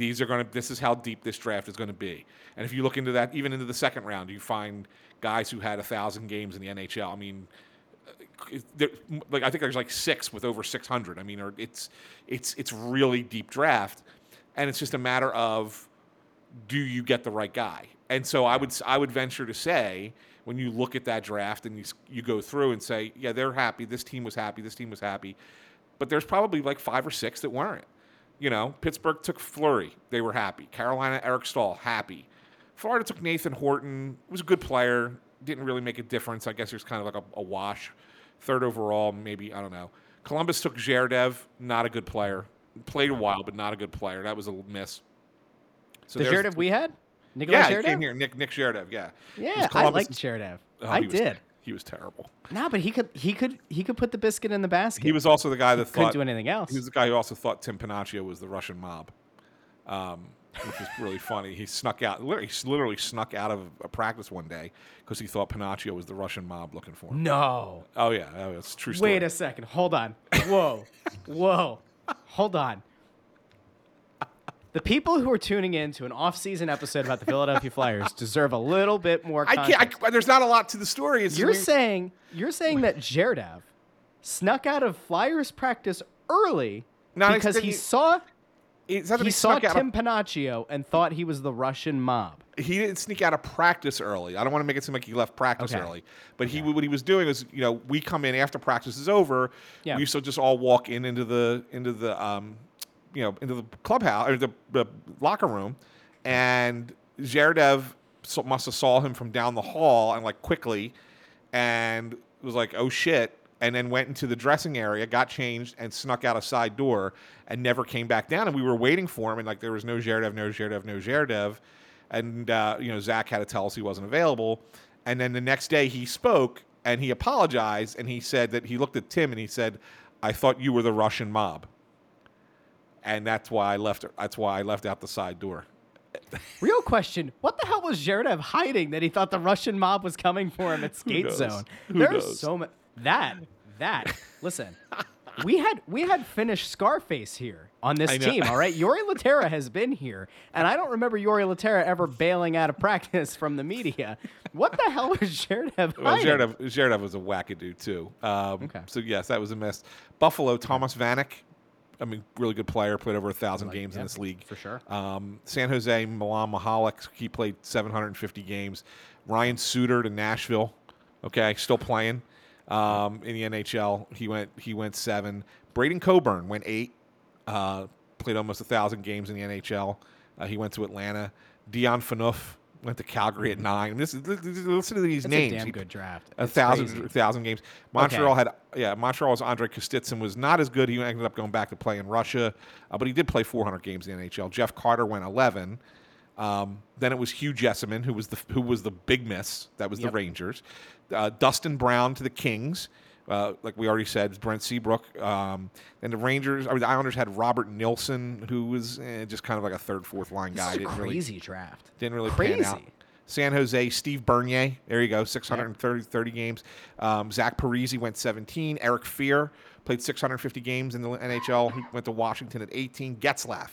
These are going to. This is how deep this draft is going to be. And if you look into that, even into the second round, you find guys who had a thousand games in the NHL. I mean, uh, like I think there's like six with over 600. I mean, it's it's it's really deep draft, and it's just a matter of do you get the right guy? And so I would I would venture to say when you look at that draft and you you go through and say, yeah, they're happy. This team was happy. This team was happy, but there's probably like five or six that weren't. You know, Pittsburgh took Fleury. They were happy. Carolina, Eric Staal, happy. Florida took Nathan Horton. Was a good player. Didn't really make a difference. I guess it was kind of like a, a wash. Third overall, maybe I don't know. Columbus took Zherdev. Not a good player. Played a while, but not a good player. That was a miss. So the Zherdev we had? Nikolai yeah, he Zherdev? came here. Nick Nick Zherdev. Yeah. Yeah, I liked Zherdev. Oh, I he did. He was terrible. No, but he could he could he could put the biscuit in the basket. He was also the guy that couldn't do anything else. He was the guy who also thought Tim Panaccio was the Russian mob, um, which is really funny. He snuck out. Literally, he literally snuck out of a practice one day because he thought Panaccio was the Russian mob looking for him. no. Oh yeah, that's true story. Wait a second. Hold on. Whoa. Whoa. Hold on. The people who are tuning in to an off-season episode about the Philadelphia Flyers deserve a little bit more I can't. I, there's not a lot to the story. It's, You're saying you're saying that Zherdev snuck out of Flyers practice early Not because he saw not he saw Tim of- Panaccio and thought he was the Russian mob. he didn't sneak out of practice early. I don't want to make it seem like he left practice Okay. early, but he what he was doing is, you know, we come in after practice is over. Yeah. We used to just all walk in into the into the um, you know, into the clubhouse or the, the locker room, and Zherdev so, must have saw him from down the hall and like quickly, and was like, oh shit. And then went into the dressing area, got changed, and snuck out a side door, and never came back down. And we were waiting for him, and like there was no Zherdev, no Zherdev, no Zherdev and uh, you know Zach had to tell us he wasn't available. And then the next day he spoke and he apologized and he said that he looked at Tim and he said, "I thought you were the Russian mob," and that's why I left. That's why I left out the side door. Real question: What the hell was Zherdev hiding that he thought the Russian mob was coming for him at Skate? Zone? Who There's so much that that. Listen, we had we had finished Scarface here on this team. All right, Jori Lehtera has been here, and I don't remember Jori Lehtera ever bailing out of practice from the media. What the hell was Zherdev Well, hiding? Zherdev, Zherdev was a wackadoo too. Um, Okay. So yes, that was a mess. Buffalo, Thomas Vanek. I mean, really good player. Played over a thousand games in this league for sure. Um, San Jose, Milan Michalek. He played 750 games. Ryan Suter to Nashville. Okay, still playing um, in the NHL. He went. He went seven. Braydon Coburn went eight. Uh, played almost a thousand games in the NHL. Uh, he went to Atlanta. Dion Phaneuf went to Calgary at nine. This is listen to these It's names. a damn He- good draft. A It's thousand, crazy. thousand games. Montreal had, yeah, Montreal's Andrei Kostitsyn was not as good. He ended up going back to play in Russia, uh, but he did play 400 games in the NHL. Jeff Carter went 11. Um, then it was Hugh Jessiman, who was the who was the big miss. That was the Rangers. Uh, Dustin Brown to the Kings. Uh, like we already said, Brent Seabrook. Um, and the Rangers, I mean, the Islanders had Robert Nilsson, who was eh, just kind of like a third, fourth line guy. This is a Didn't really- crazy draft. didn't really crazy. pan out. San Jose, Steve Bernier. There you go, 630 30 games. Um, Zach Parise went 17. Eric Fehr played 650 games in the NHL. He went to Washington at 18. Getzlaf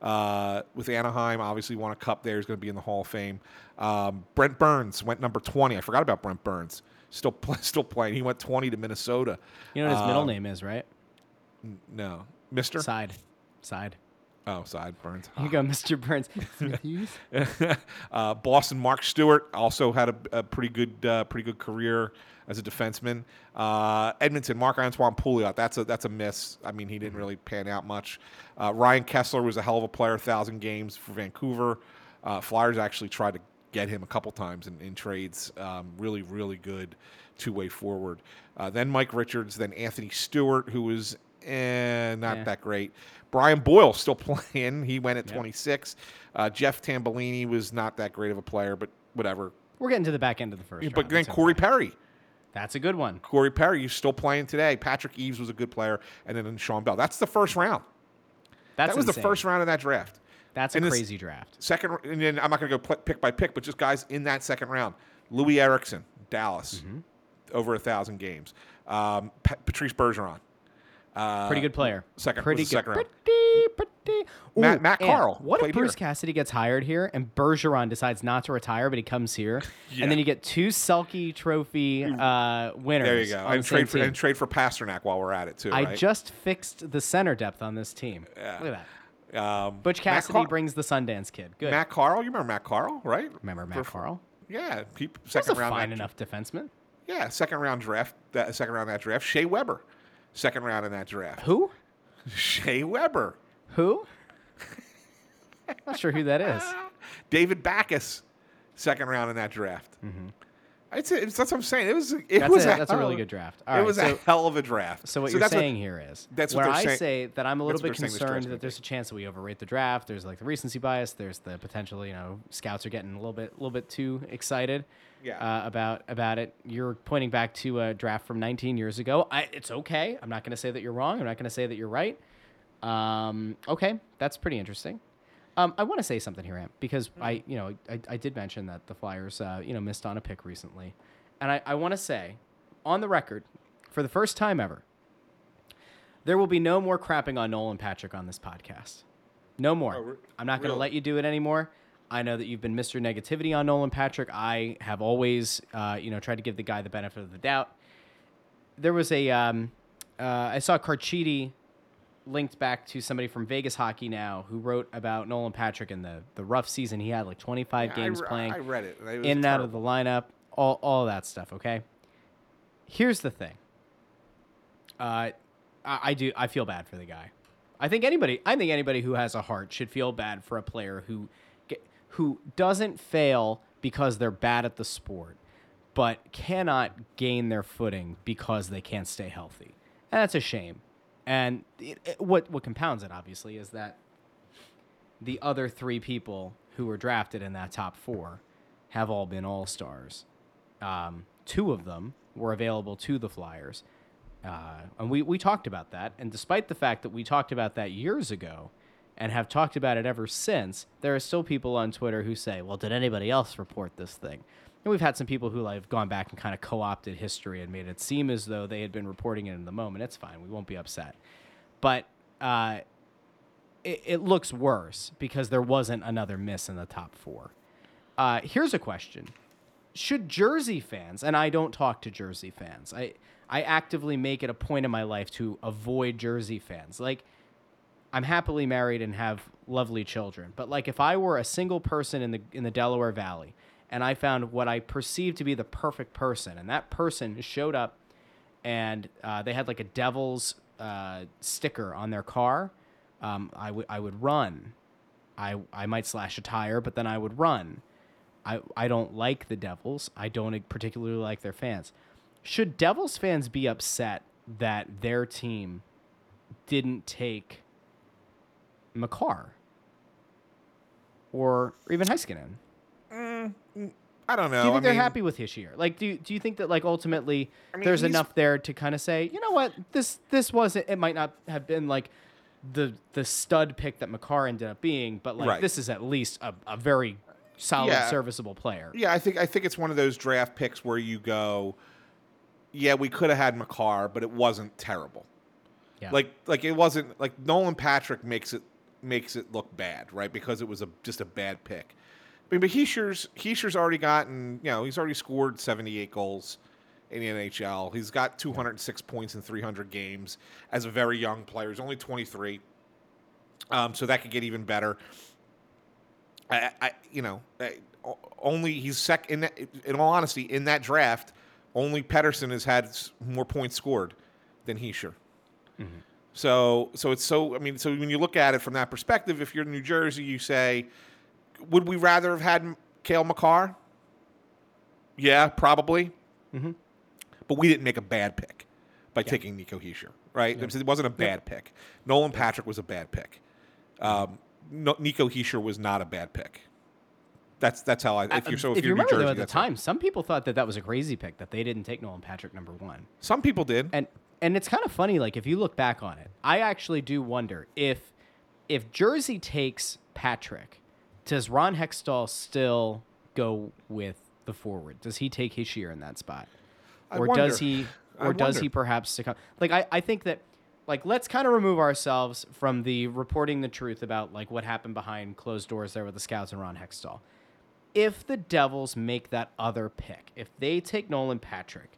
uh, with Anaheim, obviously won a cup there. He's going to be in the Hall of Fame. Um, Brent Burns went number 20. I forgot about Brent Burns. Still, play, still playing. He went 20 to Minnesota. You know what his middle Um, name is, right? No, Mister. Side. Side. Oh, side Burns. Here you go, Mr. Burns. uh, Boston Mark Stuart also had a, a pretty good uh, pretty good career as a defenseman. Uh, Edmonton Marc-Antoine Pouliot that's a that's a miss. I mean he didn't really pan out much. Uh, Ryan Kesler was a hell of a player, thousand games for Vancouver. Uh, Flyers actually tried to get him a couple times in, in trades. Um, really really good two way forward. Uh, then Mike Richards, then Anthony Stewart, who was eh, not Yeah. that great. Brian Boyle still playing. He went at Yep. 26. Uh, Jeff Tambellini was not that great of a player, but whatever. We're getting to the back end of the first. but round. then Corey okay. Perry. That's a good one. Corey Perry, he's still playing today. Patrick Eaves was a good player, and then Sean Bell. That's the first round. That's that was the first round of that draft. That's a And crazy draft. Second, and then I'm not going to go pl- pick by pick, but just guys in that second round. Loui Eriksson, Dallas, Mm-hmm. over a thousand games. Um, Pa- Patrice Bergeron, uh, Pretty good player. second- Pretty good. second round. Pretty, pretty. Matt- Ooh, Matt and Carl What if Bruce here. Cassidy gets hired here and Bergeron decides not to retire, but he comes here, Yeah. and then you get two Selke Trophy uh, winners. There you go, and trade for and trade for Pastrnak while we're at it too. I right? just fixed the center depth on this team. Yeah. Look at that. Um, Butch Cassidy Car- brings the Sundance Kid. Good. Matt Carle. You remember Matt Carle, right? Remember Matt For- Carle? Yeah, he, second a round. fine enough defenseman. Yeah, second round draft. That second round that draft. Shea Weber, second round in that draft. Who? Shea Weber, Who? Not sure who that is. David Backes, second round in that draft. It's, it's that's what I'm saying. It was it That's was a- a, that's a really good draft. it All right, was so- a hell of a draft. So what you're that's saying here is that's where I saying- say that I'm a little bit they're saying this draft's concerned that there's a chance that we overrate the draft. There's like the recency bias. There's the potential, you know, scouts are getting a little bit, a little bit too excited. Yeah. Uh, about about it. You're pointing back to a draft from 19 years ago. I, it's okay. I'm not going to say that you're wrong. I'm not going to say that you're right. Um, okay, that's pretty interesting. Um, I want to say something here, Ant, because I, you know, I, I did mention that the Flyers, uh, you know, missed on a pick recently, and I, I want to say, on the record, for the first time ever, there will be no more crapping on Nolan Patrick on this podcast. No more. Oh, re- I'm not going to let you do it anymore. I know that you've been Mr. Negativity on Nolan Patrick. I have always, uh, you know, tried to give the guy the benefit of the doubt. There was a, um, uh, I saw Carchidi linked back to somebody from Vegas Hockey Now who wrote about Nolan Patrick and the the rough season he had, like 25 Yeah, I games re- playing I read it. it in and out of the lineup, all all that stuff. Okay. Here's the thing. Uh, I, I do I feel bad for the guy. I think anybody I think anybody who has a heart should feel bad for a player who who doesn't fail because they're bad at the sport, but cannot gain their footing because they can't stay healthy. And that's a shame. And it, it- what what compounds it obviously is that the other three people who were drafted in that top four have all been all stars. Um, two of them were available to the Flyers. Uh, and we, we talked about that. And despite the fact that we talked about that years ago and have talked about it ever since, there are still people on Twitter who say, well, did anybody else report this thing? And we've had some people who like, have gone back and kind of co opted history and made it seem as though they had been reporting it in the moment. It's fine. We won't be upset. But uh, it, it looks worse because there wasn't another miss in the top four. Uh, here's a question: Should Jersey fans, and I don't talk to Jersey fans, I I actively make it a point in my life to avoid Jersey fans. Like, I'm happily married and have lovely children, but like if I were a single person in the in the Delaware Valley and I found what I perceived to be the perfect person, and that person showed up and uh, they had like a devil's uh, sticker on their car, um, I would I would run. I I might slash a tire, but then I would run. I I don't like the Devils. I don't particularly like their fans. Should Devils fans be upset that their team didn't take Makar or even Heiskanen? I don't know. Do you think I they're mean, happy with his year? Like, do you, do you think that like ultimately mean, there's he's- enough there to kind of say, you know what, this this wasn't. It might not have been like the the stud pick that Makar ended up being, but like Right. this is at least a, a very solid, Yeah. serviceable player. Yeah, I think I think it's one of those draft picks where you go, yeah, we could have had Makar, but it wasn't terrible. Yeah. Like like it wasn't like Nolan Patrick makes it makes it look bad, right? Because it was a just a bad pick. I mean, but Hischier's Hischier's already gotten, you know, he's already scored 78 goals in the NHL. He's got 206 points in 300 games as a very young player. He's only 23. Um, so that could get even better. I, I you know, I, only he's sec in that, in all honesty, in that draft, only Pettersson has had more points scored than Heischer. So, so it's so. I mean, so when you look at it from that perspective, if you're in New Jersey, you say, would we rather have had Cale Makar? Yeah, probably. Mhm. But we didn't make a bad pick by taking Nico Hischier, right? It wasn't a bad pick. Nolan Patrick was a bad pick. Um, no, Nico Hischier was not a bad pick. That's that's how I. If you're so, if, if you're you remember Jersey, though, at the time, some people thought that that was a crazy pick that they didn't take Nolan Patrick number one. some people did. and and it's kind of funny like if you look back on it i actually do wonder if if jersey takes patrick does ron hextall still go with the forward? Does he take Hischier in that spot? I or wonder. does he or does he perhaps succumb? Like i, I think that like let's kind of remove ourselves from the reporting the truth about like what happened behind closed doors there with the scouts and ron hextall. If the devils make that other pick if they take nolan patrick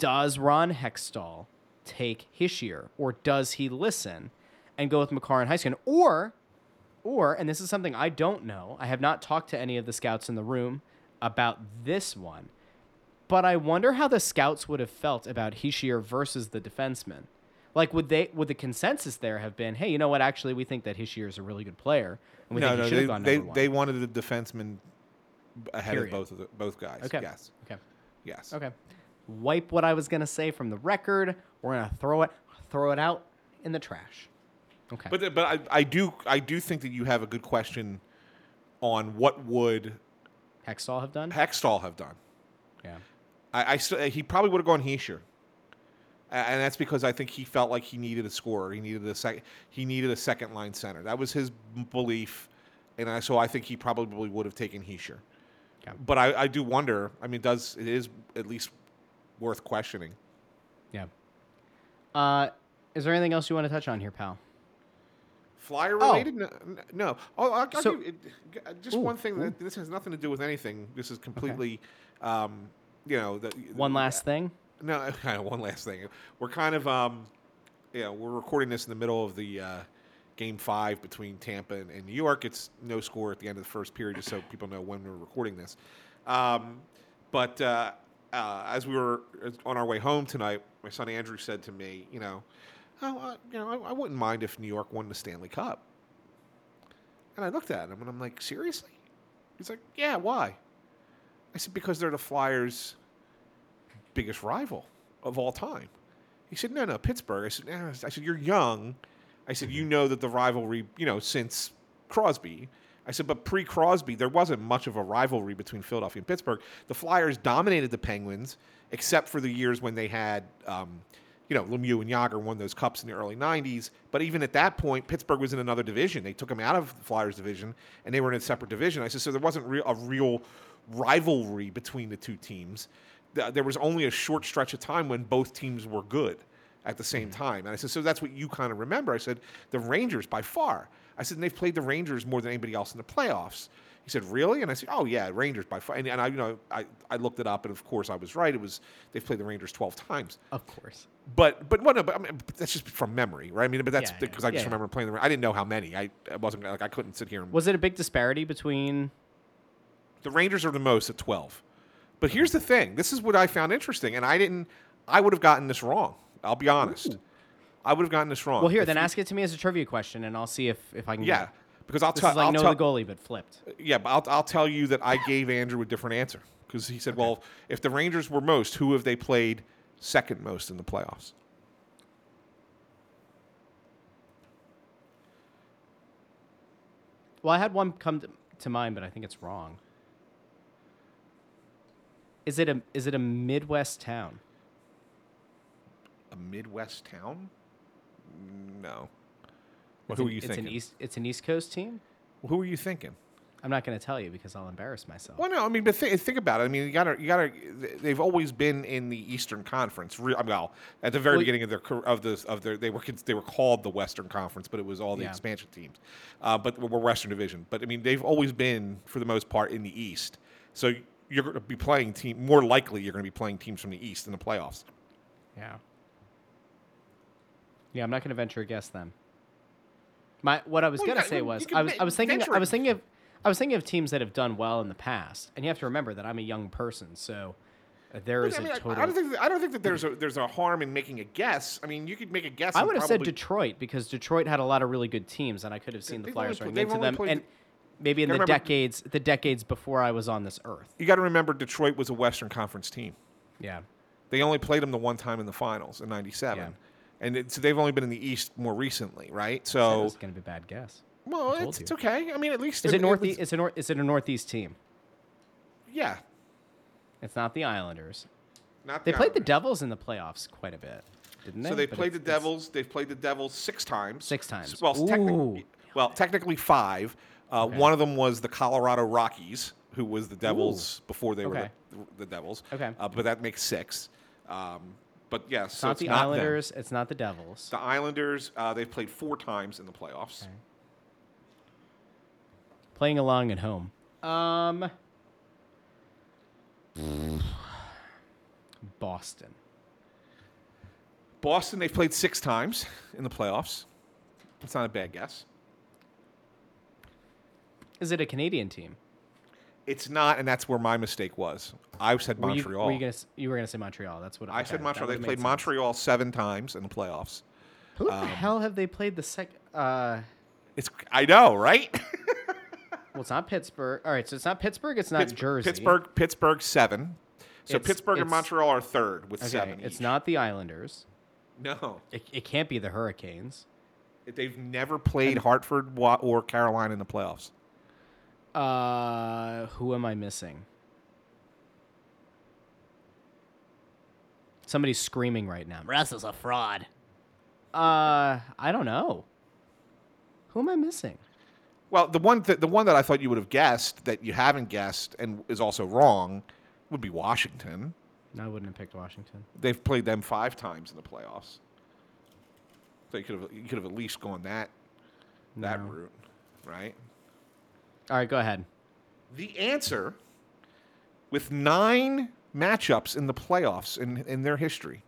does Ron Hextall take Hischier, or does he listen and go with Makar and Heiskin? Or, or, and this is something I don't know. I have not talked to any of the scouts in the room about this one, but I wonder how the scouts would have felt about Hischier versus the defenseman. Like, would they would the consensus there have been, hey, you know what? Actually, we think that Hischier is a really good player, and we no, think no, he should they, have gone they, number one. they wanted the defenseman ahead Period. of both of the, both guys. okay. Yes. Okay. Yes. Okay. Wipe what I was gonna say from the record. We're gonna throw it throw it out in the trash. Okay. But but I, I do I do think that you have a good question on what would Hextall have done? Hextall have done. yeah. I, I st- he probably would have gone Hischier. And that's because I think he felt like he needed a scorer. He needed a sec- He needed a second line center. That was his belief, and I, so I think he probably would have taken Hischier. Okay. But I, I do wonder. I mean, does it is at least worth questioning? Yeah. Uh, is there anything else you want to touch on here, pal? Flyer related? No. no. Oh, I'll, I'll So- give you- uh, just Ooh, one thing. That, this has nothing to do with anything. This is completely, um, you know, the, One last thing. No, kind of one last thing. We're kind of, um, you know, we're recording this in the middle of the uh, game five between Tampa and, and New York. It's no score at the end of the first period, just so people know when we're recording this. Um, but uh, uh, as we were on our way home tonight, my son Andrew said to me, you know, uh, you know, I, I wouldn't mind if New York won the Stanley Cup. And I looked at him and I'm like, seriously? He's like, yeah, why? I said, because they're the Flyers' biggest rival of all time. He said, no, no, Pittsburgh. I said, nah. I said, you're young. I said, you know that the rivalry, you know, since Crosby. I said, but pre Crosby, there wasn't much of a rivalry between Philadelphia and Pittsburgh. The Flyers dominated the Penguins, except for the years when they had, um, you know, Lemieux and Jagr won those cups in the early 90s. But even at that point, Pittsburgh was in another division. They took them out of the Flyers division, and they were in a separate division. I said, so there wasn't re- a real rivalry between the two teams. There was only a short stretch of time when both teams were good at the same mm-hmm. time. And I said, so that's what you kind of remember. I said, the Rangers by far. I said, and they've played the Rangers more than anybody else in the playoffs. He said, really? And I said, oh yeah, Rangers by far. And, and I, you know, I, I looked it up, and of course I was right. It was they've played the Rangers twelve times. Of course. But but well, no, but I mean, but that's just from memory, right? I mean, but that's Yeah, yeah. because I just Yeah, yeah. remember playing the. I didn't know how many. I, I wasn't like I couldn't sit here and Was it a big disparity between? the Rangers are the most at 12. But here's the thing. This is what I found interesting, and I didn't. I would have gotten this wrong. I'll be honest. I would have gotten this wrong. Well, here, If then you- ask it to me as a trivia question, and I'll see if if I can. get Yeah. Because I'll tell like I'll tell, the goalie, but flipped. Yeah, but I'll, I'll tell you that I gave Andrew a different answer because he said, "Well, if the Rangers were most, who have they played second most in the playoffs?" Well, I had one come to, to mind, but I think it's wrong. Is it a is it a Midwest town? A Midwest town? No. Well, It's who an- are you it's thinking? An East, it's an East Coast team. Who are you thinking? I'm not going to tell you because I'll embarrass myself. Well, no, I mean, but th- think about it. I mean, you gotta, you gotta. They've always been in the Eastern Conference. Re- well, at the very Well, beginning of their of the of their, they were they were called the Western Conference, but it was all the Yeah. expansion teams. Uh, but we're Western Division. But I mean, they've always been, for the most part, in the East. So you're going to be playing team. More likely, you're going to be playing teams from the East in the playoffs. Yeah. Yeah, I'm not going to venture a guess then. My what I was Well, going to got- say was I was I was thinking I was thinking of I was thinking of teams that have done well in the past, and you have to remember that I'm a young person, so uh, there is I, mean, a total. I don't think that, I don't think that there's a there's a harm in making a guess. I mean, you could make a guess. I would have said Detroit because Detroit had a lot of really good teams, and I could have seen the They've only Flyers running into them, played and maybe in the remember- decades the decades before I was on this earth. You got to remember, Detroit was a Western Conference team. Yeah. They only played them the one time in the finals in '97, Yeah. And it, so they've only been in the East more recently, right? So it's going to be a bad guess. well, it's, it's okay. I mean, at least Is it at northeast? Is it nor- Is it a northeast team? Yeah, It's not the Islanders. not They played the Devils in the playoffs quite a bit, didn't they? So they But played the Devils. They've played the Devils six times. Six times. Well, technically, well, technically five. Uh, Okay. One of them was the Colorado Rockies, who was the Devils before they Okay. were the, the Devils. Okay. Uh, but that makes six. Um, but yes, It's so not it's the not them. Islanders. It's not the Devils. The Islanders, uh, they've played four times in the playoffs. Okay. Playing along at home. Um. Boston. Boston, they've played six times in the playoffs. That's not a bad guess. Is it a Canadian team? It's not, and that's where my mistake was. I said Were you, Montreal. were you, gonna, s- you were gonna say Montreal. That's what I said okay, said that Montreal. They would've played made sense. Montreal seven times in the playoffs. Who the Um, hell have they played the second? Uh, It's I know, right? well, it's not Pittsburgh. All right, so it's not Pittsburgh. It's not Pittsburgh, Jersey. Pittsburgh, Pittsburgh seven. So It's- Pittsburgh and it's- Montreal are third with Okay, seven. it's each. not the Islanders. No, It, it can't be the Hurricanes. they've never played Hartford wa- or Carolina in the playoffs. Uh, who am I missing? Somebody's screaming right now. Russ is a fraud. Uh, I don't know. Who am I missing? Well, the one th- the one that I thought you would have guessed that you haven't guessed and is also wrong would be Washington. No, I wouldn't have picked Washington. They've played them five times in the playoffs. So you could have you could have at least gone that that No. route, right? All right, go ahead. The answer, with nine matchups in the playoffs in, in their history,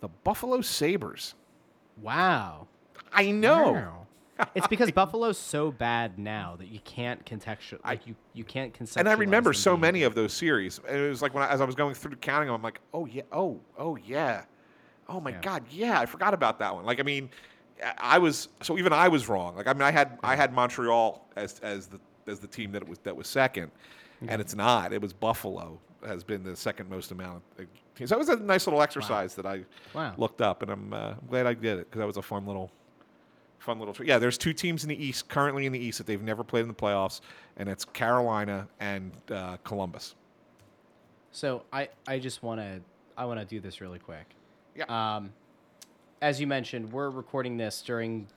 the Buffalo Sabres. Wow. I know. Wow. it's because Buffalo's so bad now that you can't contextual like you you can't conceptualize. And I remember so many good. of those series. And it was like when I, as I was going through counting them, I'm like, oh yeah, oh oh yeah, oh my Yeah. god, yeah, I forgot about that one. Like I mean, I- was so even I was wrong. Like I mean, I had I had Montreal as as the as the team that was that was second, and it's not. It was Buffalo has been the second most amount. Of, teams. so that was a nice little exercise that I Wow. looked up, and I'm uh, glad I did it because that was a fun little. Fun little, yeah. There's two teams in the East currently in the East that they've never played in the playoffs, and it's Carolina and uh, Columbus. So I I just want to I want to do this really quick. Yeah. Um, as you mentioned, we're recording this during,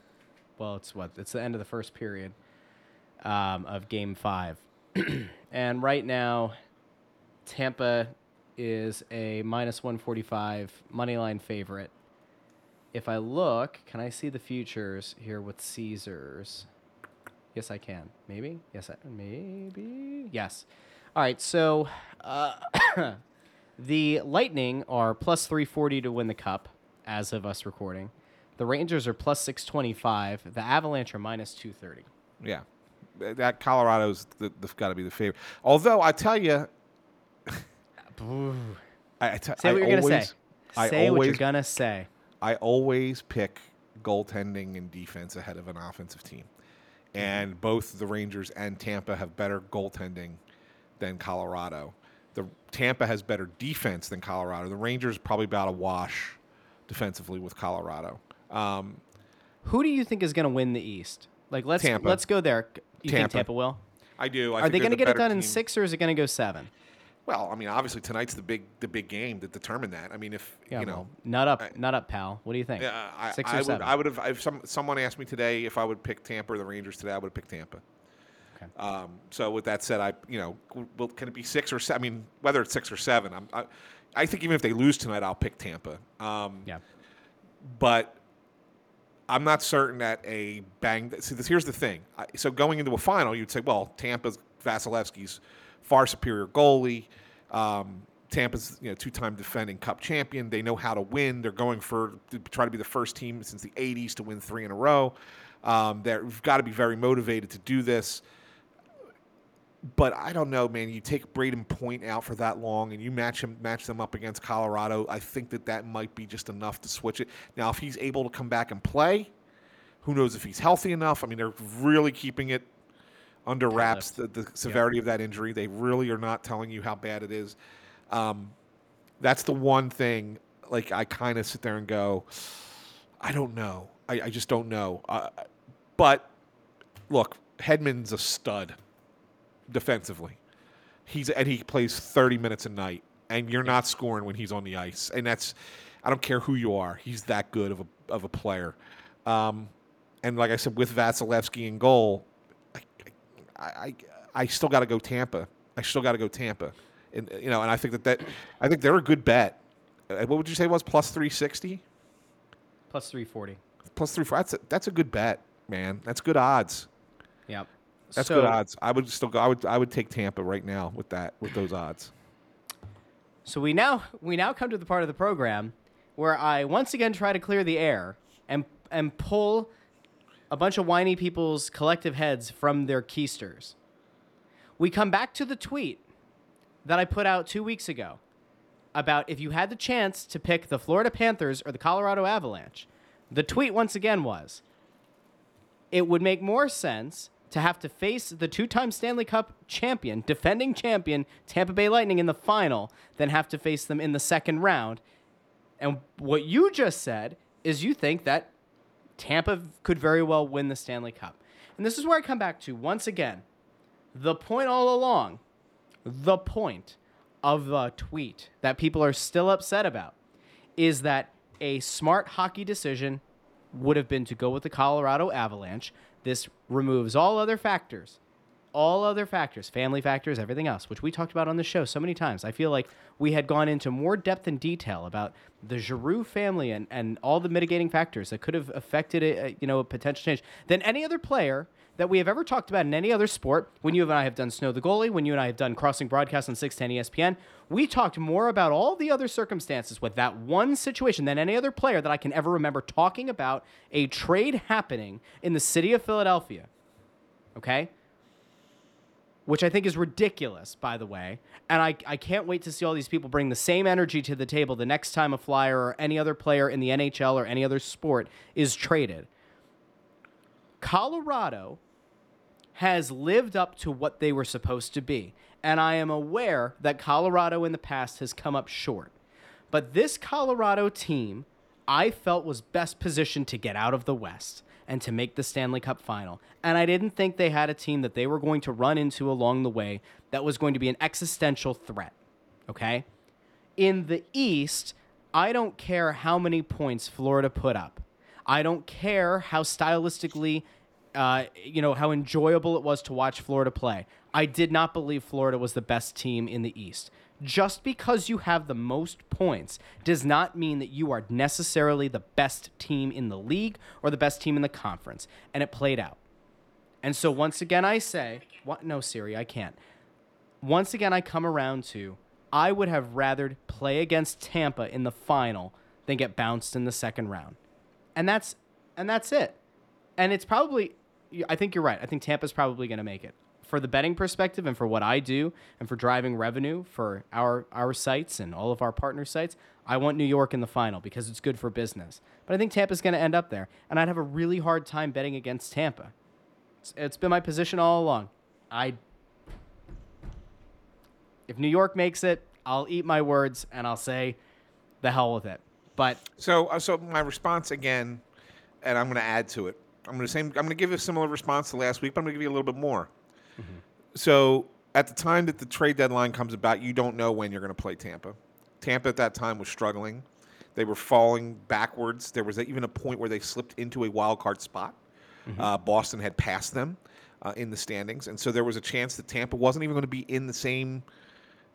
well, it's what it's the end of the first period, um, of Game Five, and right now, Tampa is a minus one forty five money line favorite. If I look, can I see the futures here with Caesars? Yes, I can. Maybe. Yes, I maybe. Yes. All right. So, uh, the Lightning are plus three forty to win the cup, as of us recording. The Rangers are plus six twenty five. The Avalanche are minus two thirty. Yeah, that Colorado's the, the, got to be the favorite. Although I tell you, I, I, t- Say I what you're always, gonna say. I say always, what you're gonna say. I always pick goaltending and defense ahead of an offensive team. Mm-hmm. and both the Rangers and Tampa have better goaltending than Colorado. The Tampa has better defense than Colorado. The Rangers probably about a wash defensively with Colorado. Um, Who do you think is going to win the East? Like let's Tampa. let's go there. You think Tampa. Tampa will? I do. I Are they going to the get it done in six, or is it going to go seven? Well, I mean, obviously tonight's the big the big game to determine that. I mean, if Yeah, you well, know, not up, I- not up, pal. What do you think? Yeah, I, six I or would. seven? I would have. If some someone asked me today if I would pick Tampa or the Rangers today, I would have picked Tampa. Okay. Um, so with that said, I you know, w- will, can it be six or seven? I mean, whether it's six or seven, I'm, I, I think even if they lose tonight, I'll pick Tampa. Um, yeah. but I'm not certain that a bang. See, this, here's the thing. I, so going into a final, you'd say, well, Tampa's Vasilevskiy's far superior goalie. Um, Tampa's you know two-time defending Cup champion. They know how to win. They're going for to try to be the first team since the '80s to win three in a row. Um, they've got to be very motivated to do this. But I don't know, man. You take Brayden Point out for that long, and you match him, match them up against Colorado. I think that that might be just enough to switch it. Now, if he's able to come back and play, who knows if he's healthy enough? I mean, they're really keeping it under wraps the, the severity of that injury. They really are not telling you how bad it is. Um, that's the one thing. Like I kind of sit there and go, I don't know. I, I just don't know. Uh, but look, Hedman's a stud defensively. He's and he plays 30 minutes a night, and you're not scoring when he's on the ice. And that's I don't care who you are. He's that good of a of a player. Um, and like I said, with Vasilevskiy in goal, I I, I still got to go Tampa. I still got to go Tampa. And you know, and I think that that I think they're a good bet. Uh, What would you say was plus 360? Plus three forty. Plus 3 that's a, that's a good bet, man. That's good odds. Yep. That's So- good odds. I would still go I would I would take Tampa right now with that with those odds. So we now we now come to the part of the program where I once again try to clear the air and and pull a bunch of whiny people's collective heads from their keisters. We come back to the tweet that I put out two weeks ago about if you had the chance to pick the Florida Panthers or the Colorado Avalanche. The tweet once again was it would make more sense to have to face the two-time Stanley Cup champion, defending champion Tampa Bay Lightning in the final then have to face them in the second round. And what you just said is you think that Tampa could very well win the Stanley Cup. And this is where I come back to once again. The point all along, the point of the tweet that people are still upset about is that a smart hockey decision would have been to go with the Colorado Avalanche. This removes all other factors, all other factors, family factors, everything else, which we talked about on the show so many times. I feel like we had gone into more depth and detail about the Giroux family and, and all the mitigating factors that could have affected a, uh, you know, a potential change than any other player that we have ever talked about in any other sport. When you and I have done Snow the Goalie, when you and I have done Crossing Broadcast on 610 ESPN, we talked more about all the other circumstances with that one situation than any other player that I can ever remember talking about a trade happening in the city of Philadelphia. Okay? Which I think is ridiculous, by the way. And I, I can't wait to see all these people bring the same energy to the table the next time a Flyer or any other player in the NHL or any other sport is traded. Colorado has lived up to what they were supposed to be. And I am aware that Colorado in the past has come up short. But this Colorado team, I felt was best positioned to get out of the West and to make the Stanley Cup final. And I didn't think they had a team that they were going to run into along the way that was going to be an existential threat. Okay? In the East, I don't care how many points Florida put up. I don't care how stylistically, uh, you know, how enjoyable it was to watch Florida play. I did not believe Florida was the best team in the East. Just because you have the most points does not mean that you are necessarily the best team in the league or the best team in the conference. And it played out. And so once again, I say, what? No, Siri, I can't. Once again, I come around to I would have rather play against Tampa in the final than get bounced in the second round. And that's and that's it. And it's probably I think you're right. I think Tampa's probably going to make it. For the betting perspective and for what I do and for driving revenue for our our sites and all of our partner sites, I want New York in the final because it's good for business. But I think Tampa's going to end up there, and I'd have a really hard time betting against Tampa. It's, it's been my position all along. I if New York makes it, I'll eat my words and I'll say the hell with it. But So, uh, so my response again, and I'm going to add to it. I'm going to say I'm going to give a similar response to last week, but I'm going to give you a little bit more. So, at the time that the trade deadline comes about, you don't know when you're going to play Tampa. Tampa at that time was struggling. They were falling backwards. There was even a point where they slipped into a wild card spot. Uh, Boston had passed them uh, in the standings, and so there was a chance that Tampa wasn't even going to be in the same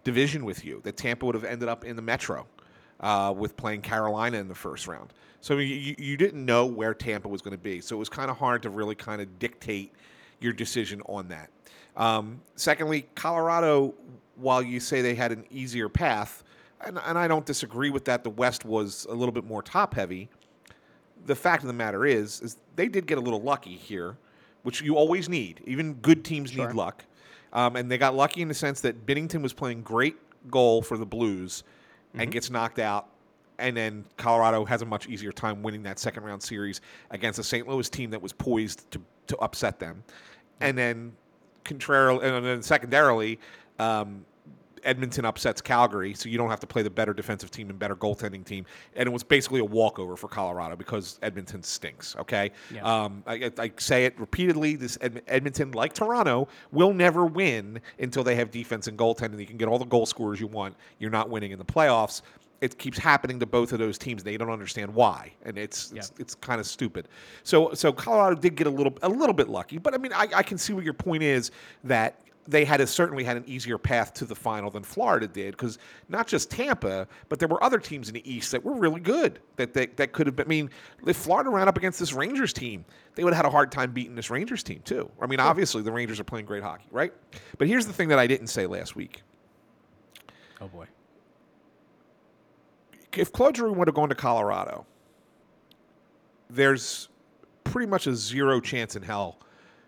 division with you. That Tampa would have ended up in the Metro uh, with playing Carolina in the first round. So you, you- didn't know where Tampa was going to be. So it was kind of hard to really kind of dictate your decision on that. Um, secondly, Colorado, while you say they had an easier path, and, and I don't disagree with that, the West was a little bit more top heavy the fact of the matter is, is they did get a little lucky here, which you always need. Even good teams need luck, um, and they got lucky in the sense that Binnington was playing great goal for the Blues, and gets knocked out, and then Colorado has a much easier time winning that second round series against a St. Louis team that was poised to to upset them, and then contrarily, and then secondarily. Um, Edmonton upsets Calgary, so you don't have to play the better defensive team and better goaltending team. And it was basically a walkover for Colorado because Edmonton stinks. Okay, Yeah. um, I, I say it repeatedly. This Ed- Edmonton, like Toronto, will never win until they have defense and goaltending. You can get all the goal scorers you want. You're not winning in the playoffs. It keeps happening to both of those teams. They don't understand why, and it's it's, it's kind of stupid. So so Colorado did get a little a little bit lucky, but I mean I, I can see what your point is that they had a, certainly had an easier path to the final than Florida did because not just Tampa, but there were other teams in the East that were really good that that, that could have been. I mean, if Florida ran up against this Rangers team, they would have had a hard time beating this Rangers team too. I mean, obviously the Rangers are playing great hockey, right? But here's the thing that I didn't say last week. oh boy. if Claude Giroux would have gone to Colorado, there's pretty much a zero chance in hell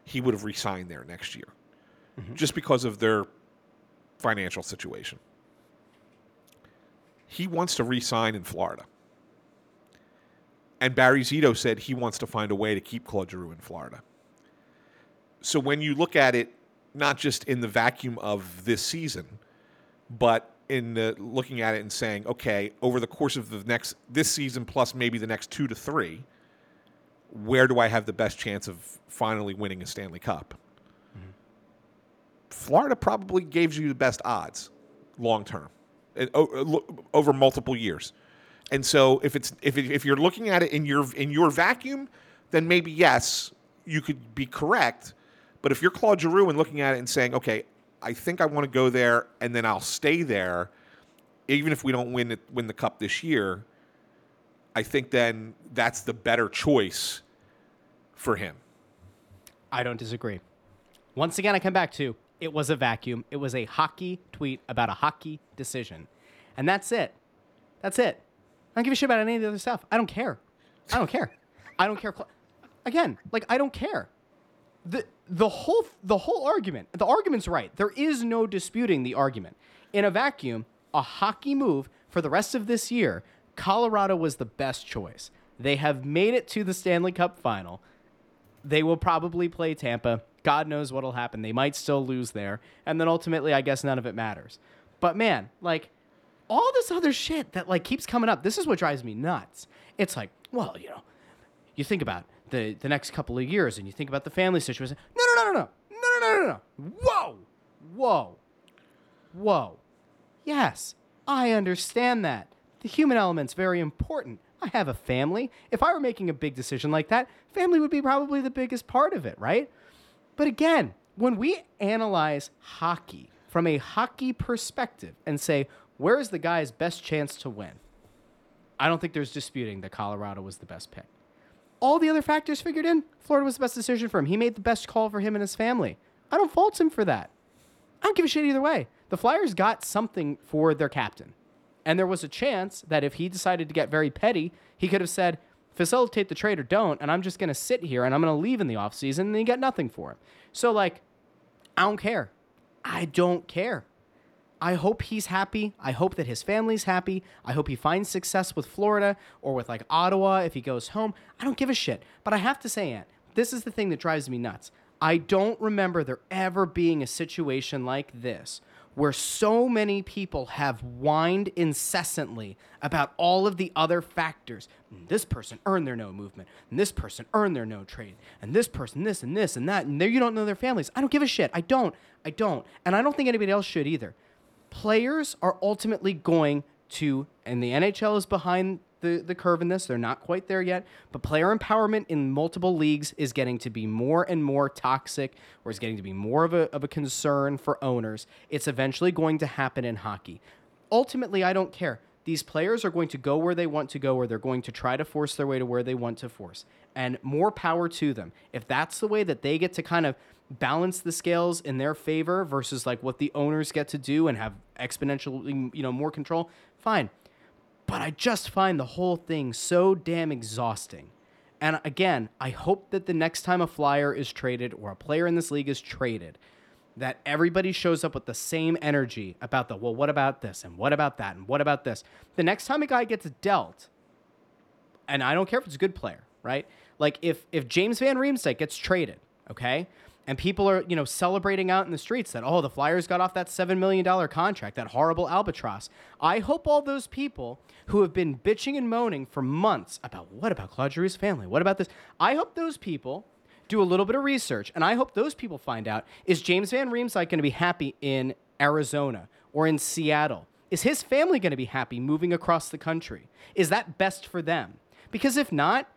he would have re-signed there next year, Mm-hmm. just because of their financial situation. He wants to re-sign in Florida, and Barry Zito said he wants to find a way to keep Claude Giroux in Florida. So when you look at it, not just in the vacuum of this season, but in the, looking at it and saying, okay, over the course of the next this season plus maybe the next two to three, where do I have the best chance of finally winning a Stanley Cup? Florida probably gives you the best odds long term, and oh, uh, o- lo- over multiple years. And so if it's if if you're looking at it in your in your vacuum, then maybe yes, you could be correct. But if you're Claude Giroux and looking at it and saying, okay, I think I want to go there and then I'll stay there, even if we don't win it, win the cup this year, I think then that's the better choice for him. I don't disagree. Once again, I come back to it was a vacuum. It was a hockey tweet about a hockey decision. And that's it. That's it. I don't give a shit about any of the other stuff. I don't care. I don't care. I don't care. Again, like I don't care. The the whole the whole argument, the argument's right. There is no disputing the argument. In a vacuum, a hockey move for the rest of this year, Colorado was the best choice. They have made it to the Stanley Cup final. They will probably play Tampa. God knows what'll happen. They might still lose there. And then ultimately, I guess none of it matters. But man, like all this other shit that like keeps coming up, this is what drives me nuts. It's like, well, you know, you think about the the next couple of years and you think about the family situation. No, no, no, no, no. No, no, no, no, no. Whoa. Whoa. Whoa. Yes, I understand that. The human element's very important. I have a family. If I were making a big decision like that, family would be probably the biggest part of it, right? But again, when we analyze hockey from a hockey perspective and say, where is the guy's best chance to win? I don't think there's disputing that Colorado was the best pick. All the other factors figured in, Florida was the best decision for him. He made the best call for him and his family. I don't fault him for that. I don't give a shit either way. The Flyers got something for their captain. And there was a chance that if he decided to get very petty, he could have said, facilitate the trade or don't, and I'm just going to sit here and I'm going to leave in the offseason and you get nothing for him. So, like, I don't care. I don't care. I hope he's happy. I hope that his family's happy. I hope he finds success with Florida or with like Ottawa if he goes home. I don't give a shit. But I have to say, Ant, this is the thing that drives me nuts. I don't remember there ever being a situation like this where so many people have whined incessantly about all of the other factors. This person earned their no movement, and this person earned their no trade, and this person this and this and that, and there you don't know their families. I don't give a shit. I don't. I don't. And I don't think anybody else should either. Players are ultimately going to, and the NHL is behind the, the curve in this. They're not quite there yet, but player empowerment in multiple leagues is getting to be more and more toxic, or is getting to be more of a, of a concern for owners. It's eventually going to happen in hockey. Ultimately, I don't care. These players are going to go where they want to go, or they're going to try to force their way to where they want to force. And more power to them. If that's the way that they get to kind of balance the scales in their favor versus like what the owners get to do and have exponentially, you know, more control, fine but I just find the whole thing so damn exhausting. And again, I hope that the next time a flyer is traded or a player in this league is traded, that everybody shows up with the same energy about the, well, what about this? And what about that? And what about this? The next time a guy gets dealt, and I don't care if it's a good player, right? Like if if James Van Riemsdyk gets traded, okay? And people are, you know, celebrating out in the streets that, oh, the Flyers got off that $7 million contract, that horrible albatross. I hope all those people who have been bitching and moaning for months about what about Claude Giroux's family? What about this? I hope those people do a little bit of research, and I hope those people find out is James Van Riemsdyk going to be happy in Arizona or in Seattle? Is his family going to be happy moving across the country? Is that best for them? Because if not,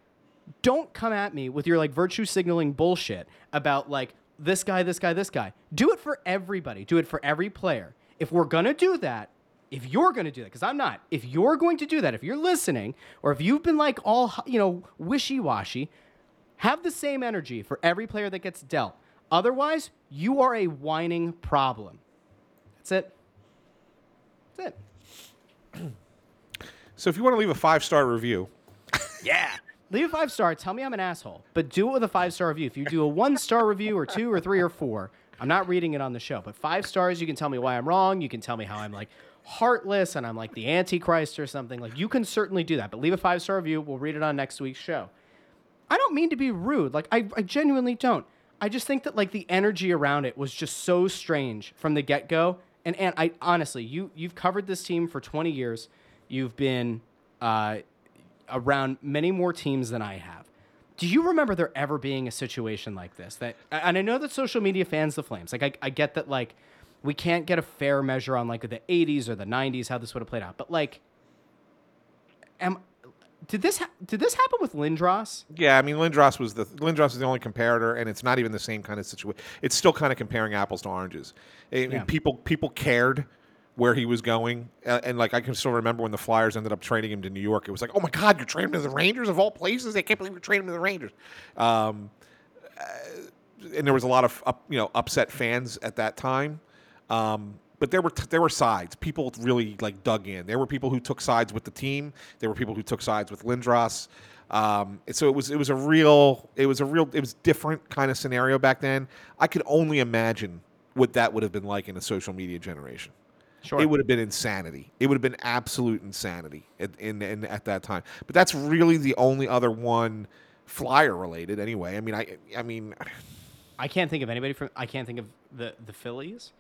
don't come at me with your like virtue signaling bullshit about like this guy, this guy, this guy. Do it for everybody. Do it for every player. If we're going to do that, if you're going to do that, because I'm not, if you're going to do that, if you're listening, or if you've been like all, you know, wishy washy, have the same energy for every player that gets dealt. Otherwise, you are a whining problem. That's it. That's it. So if you want to leave a five star review, Yeah. Leave a five star. Tell me I'm an asshole, but do it with a five star review. If you do a one star review or two or three or four, I'm not reading it on the show. But five stars, you can tell me why I'm wrong. You can tell me how I'm like heartless and I'm like the Antichrist or something. Like you can certainly do that. But leave a five star review. We'll read it on next week's show. I don't mean to be rude. Like I, I genuinely don't. I just think that like the energy around it was just so strange from the get go. And and I honestly, you you've covered this team for 20 years. You've been uh, around many more teams than I have. Do you remember there ever being a situation like this? That and I know that social media fans the Flames. Like I, I get that like we can't get a fair measure on like the 80s or the 90s how this would have played out. But like am did this ha- did this happen with Lindros? yeah, I mean Lindros was the Lindros is the only comparator, and it's not even the same kind of situation. It's still kind of comparing apples to oranges. I mean, Yeah. People people cared where he was going, uh, and like I can still remember when the Flyers ended up trading him to New York. It was like, oh my God, you're trading him to the Rangers of all places. I can't believe you're trading him to the Rangers. Um, uh, and there was a lot of up, you know upset fans at that time. Um, but there were t- there were sides. People really like dug in. There were people who took sides with the team. There were people who took sides with Lindros. Um, so it was it was a real it was a real it was different kind of scenario back then. I could only imagine what that would have been like in a social media generation. Sure. It would have been insanity. It would have been absolute insanity at, in, in at that time. But that's really the only other one flyer related anyway. I mean I I mean I can't think of anybody from I can't think of the the Phillies.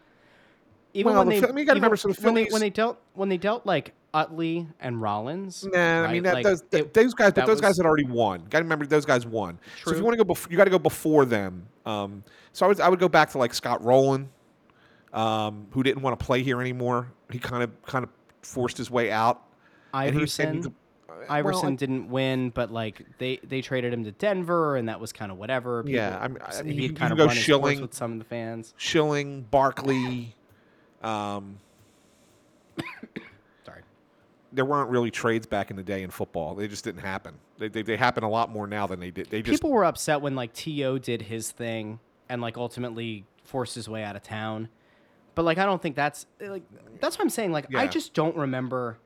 Even Well, when the they Phil- you gotta remember, so the when they Phillies- when they dealt when they dealt like Utley and Rollins. Nah, I mean that, like, those, it- those guys, but those guys had already won. Got to remember those guys won. So if you want to go, bef- you got to go before them. Um, so I would, I would go back to like Scott Rolen, um, who didn't want to play here anymore. He kind of, kind of forced his way out. and he was saying Iverson. uh, Iverson well, I- didn't win, but like they they traded him to Denver, and that was kind of whatever. Yeah, I mean- I mean, he you could can kind of go Schilling. with some of the fans. Schilling, Barkley. Um, Sorry. there weren't really trades back in the day in football. They just didn't happen. They, they, they happen a lot more now than they did. They just People were upset when like T.O. did his thing and like ultimately forced his way out of town. But like I don't think that's like that's what I'm saying. Like I just don't remember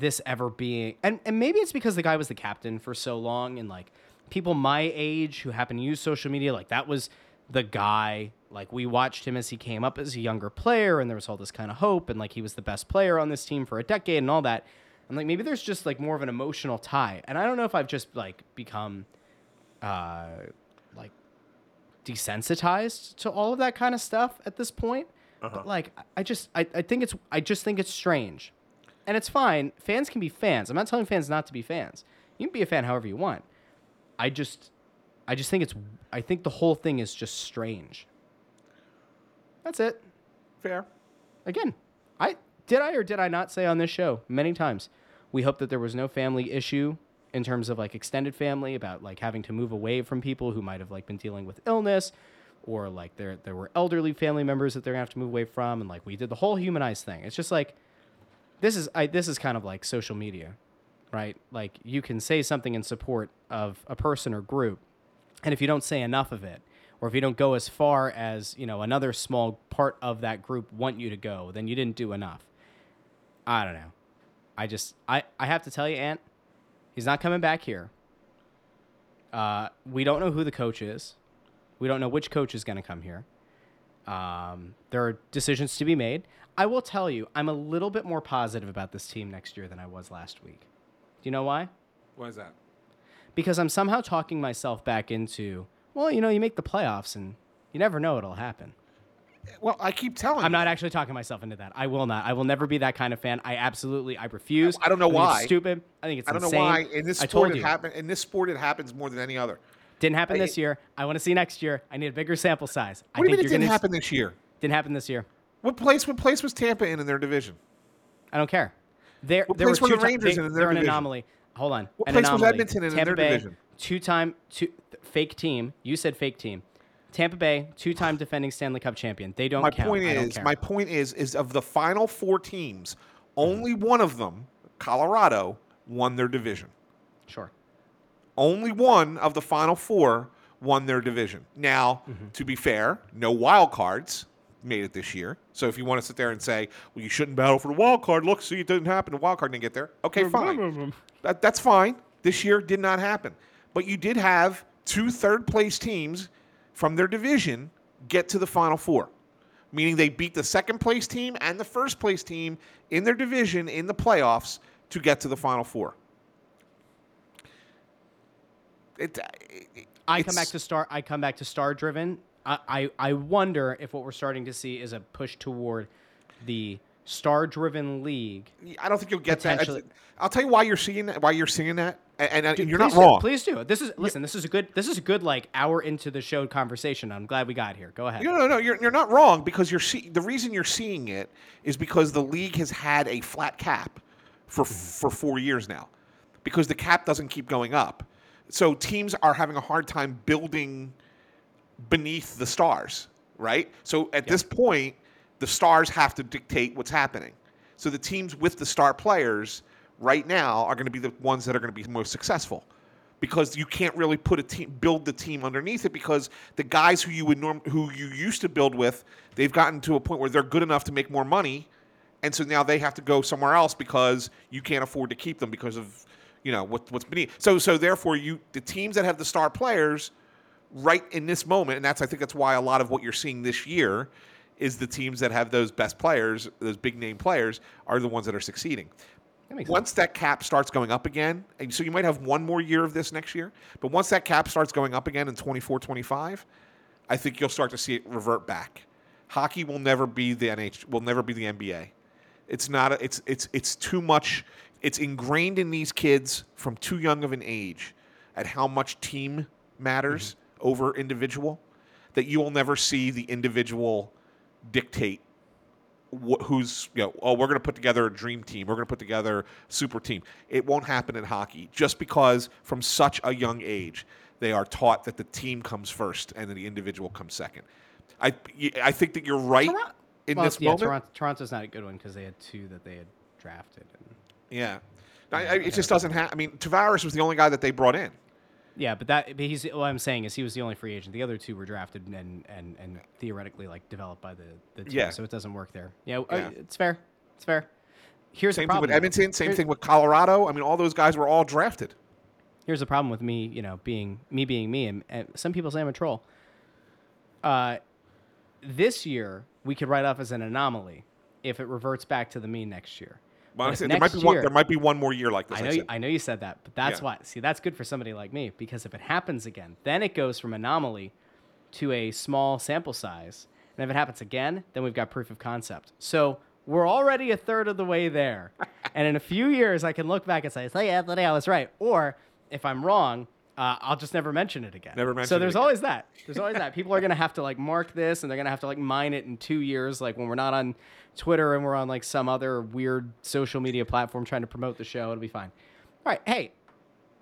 this ever being and, and maybe it's because the guy was the captain for so long and like people my age who happen to use social media, like that was the guy. Like we watched him as he came up as a younger player and there was all this kind of hope and like he was the best player on this team for a decade and all that. And like maybe there's just like more of an emotional tie. And I don't know if I've just like become uh like desensitized to all of that kind of stuff at this point. But like, I- I just, I, I think it's, I just think it's strange, and it's fine. Fans can be fans. I'm not telling fans not to be fans. You can be a fan however you want. I just, I just think it's, I think the whole thing is just strange. That's it. Fair. Again, I did I or did I not say on this show many times. We hope that there was no family issue in terms of like extended family about like having to move away from people who might have like been dealing with illness or like there there were elderly family members that they're gonna have to move away from and like we did the whole humanized thing. It's just like this is I this is kind of like social media, right? Like you can say something in support of a person or group, and if you don't say enough of it, or if you don't go as far as you know another small part of that group want you to go, then you didn't do enough. I don't know. I just I I have to tell you, Ant, he's not coming back here. Uh, we don't know who the coach is. We don't know which coach is going to come here. Um, there are decisions to be made. I will tell you, I'm a little bit more positive about this team next year than I was last week. Do you know why? Why is that? Because I'm somehow talking myself back into, well, you know, you make the playoffs and you never know what'll happen. Well, I keep telling I'm you. not actually talking myself into that. I will not. I will never be that kind of fan. I absolutely, I refuse. I don't know it's why. stupid. I think it's I don't insane. know why. In this sport, it you. happen. In this sport, it happens more than any other. Didn't happen I- this year. I want to see next year. I need a bigger sample size. I What do you think mean it didn't happen this year? Didn't happen this year. What place? What place was Tampa in in their division? I don't care. There, What there place were were two the Rangers they, in in their They're an anomaly. Hold on. What an place was. Edmonton in in Tampa their Bay, division? Two-time, two, fake team. You said fake team. Tampa Bay, two-time defending Stanley Cup champion. They don't my count. point I is, care. my point is, is of the final four teams, mm-hmm. only one of them, Colorado, won their division. Sure. Only one of the final four won their division. Now, Mm-hmm. to be fair, no wild cards made it this year. So if you want to sit there and say, well, you shouldn't battle for the wild card, look, see, it didn't happen. The wild card didn't get there. Okay, fine. That, that's fine. This year did not happen. But you did have two third place teams from their division get to the final four, meaning they beat the second place team and the first place team in their division in the playoffs to get to the final four. It, it, I come back to star. I come back to star driven. I, I I wonder if what we're starting to see is a push toward the star driven league. I don't think you'll get that. I'll tell you why you're seeing that. Why you're seeing that, and, and, Dude, you're not do, wrong. Please do. This is listen. This is a good. This is a good like hour into the show conversation. I'm glad we got here. Go ahead. No, no, no. You're, you're not wrong because you're see, the reason you're seeing it is because the league has had a flat cap for mm-hmm. for four years now, because the cap doesn't keep going up. So teams are having a hard time building beneath the stars, right? So at this point, the stars have to dictate what's happening. So the teams with the star players right now are going to be the ones that are going to be most successful because you can't really put a team build the team underneath it because the guys who you would norm who you used to build with they've gotten to a point where they're good enough to make more money and so now they have to go somewhere else because you can't afford to keep them because of you know what, what's beneath so so therefore you the teams that have the star players right in this moment and that's i think that's why a lot of what you're seeing this year is the teams that have those best players those big name players are the ones that are succeeding That once that cap starts going up again, and so you might have one more year of this next year, but once that cap starts going up again in 24 25, I think you'll start to see it revert back. Hockey will never be the NH will never be the NBA. It's not a, it's it's it's too much it's ingrained in these kids from too young of an age at how much team matters mm-hmm. over individual that you will never see the individual dictate wh- who's you know oh we're going to put together a dream team we're going to put together a super team. It won't happen in hockey just because from such a young age they are taught that the team comes first and then the individual comes second. I i think that you're right in well, this yeah, moment. Toronto, Toronto's not a good one because they had two that they had drafted. And, yeah I, I, it just doesn't have i mean tavares was the only guy that they brought in yeah, but that but he's what I'm saying is he was the only free agent. The other two were drafted and and, and theoretically like developed by the the team. Yeah. So it doesn't work there. Yeah, uh, Yeah. it's fair. It's fair. Here's same the thing with edmonton same Here's- thing with colorado i mean all those guys were all drafted here's the problem with me, you know, being me being me, and, and some people say I'm a troll. Uh, this year we could write off as an anomaly if it reverts back to the mean next year. Well, I But if said there might be next one there might be one more year like this I I know, you, said. I know you said that, but that's Yeah. why. See, that's good for somebody like me because if it happens again, then it goes from anomaly to a small sample size. And if it happens again, then we've got proof of concept. So we're already a third of the way there. and in a few years, I can look back and say, "Hey, Anthony, I was right." Or if I'm wrong, uh, I'll just never mention it again. Never mention So there's again. always that. There's always that. People are gonna have to like mark this, and they're gonna have to like mine it in two years, like when we're not on Twitter and we're on like some other weird social media platform trying to promote the show. It'll be fine. All right. Hey,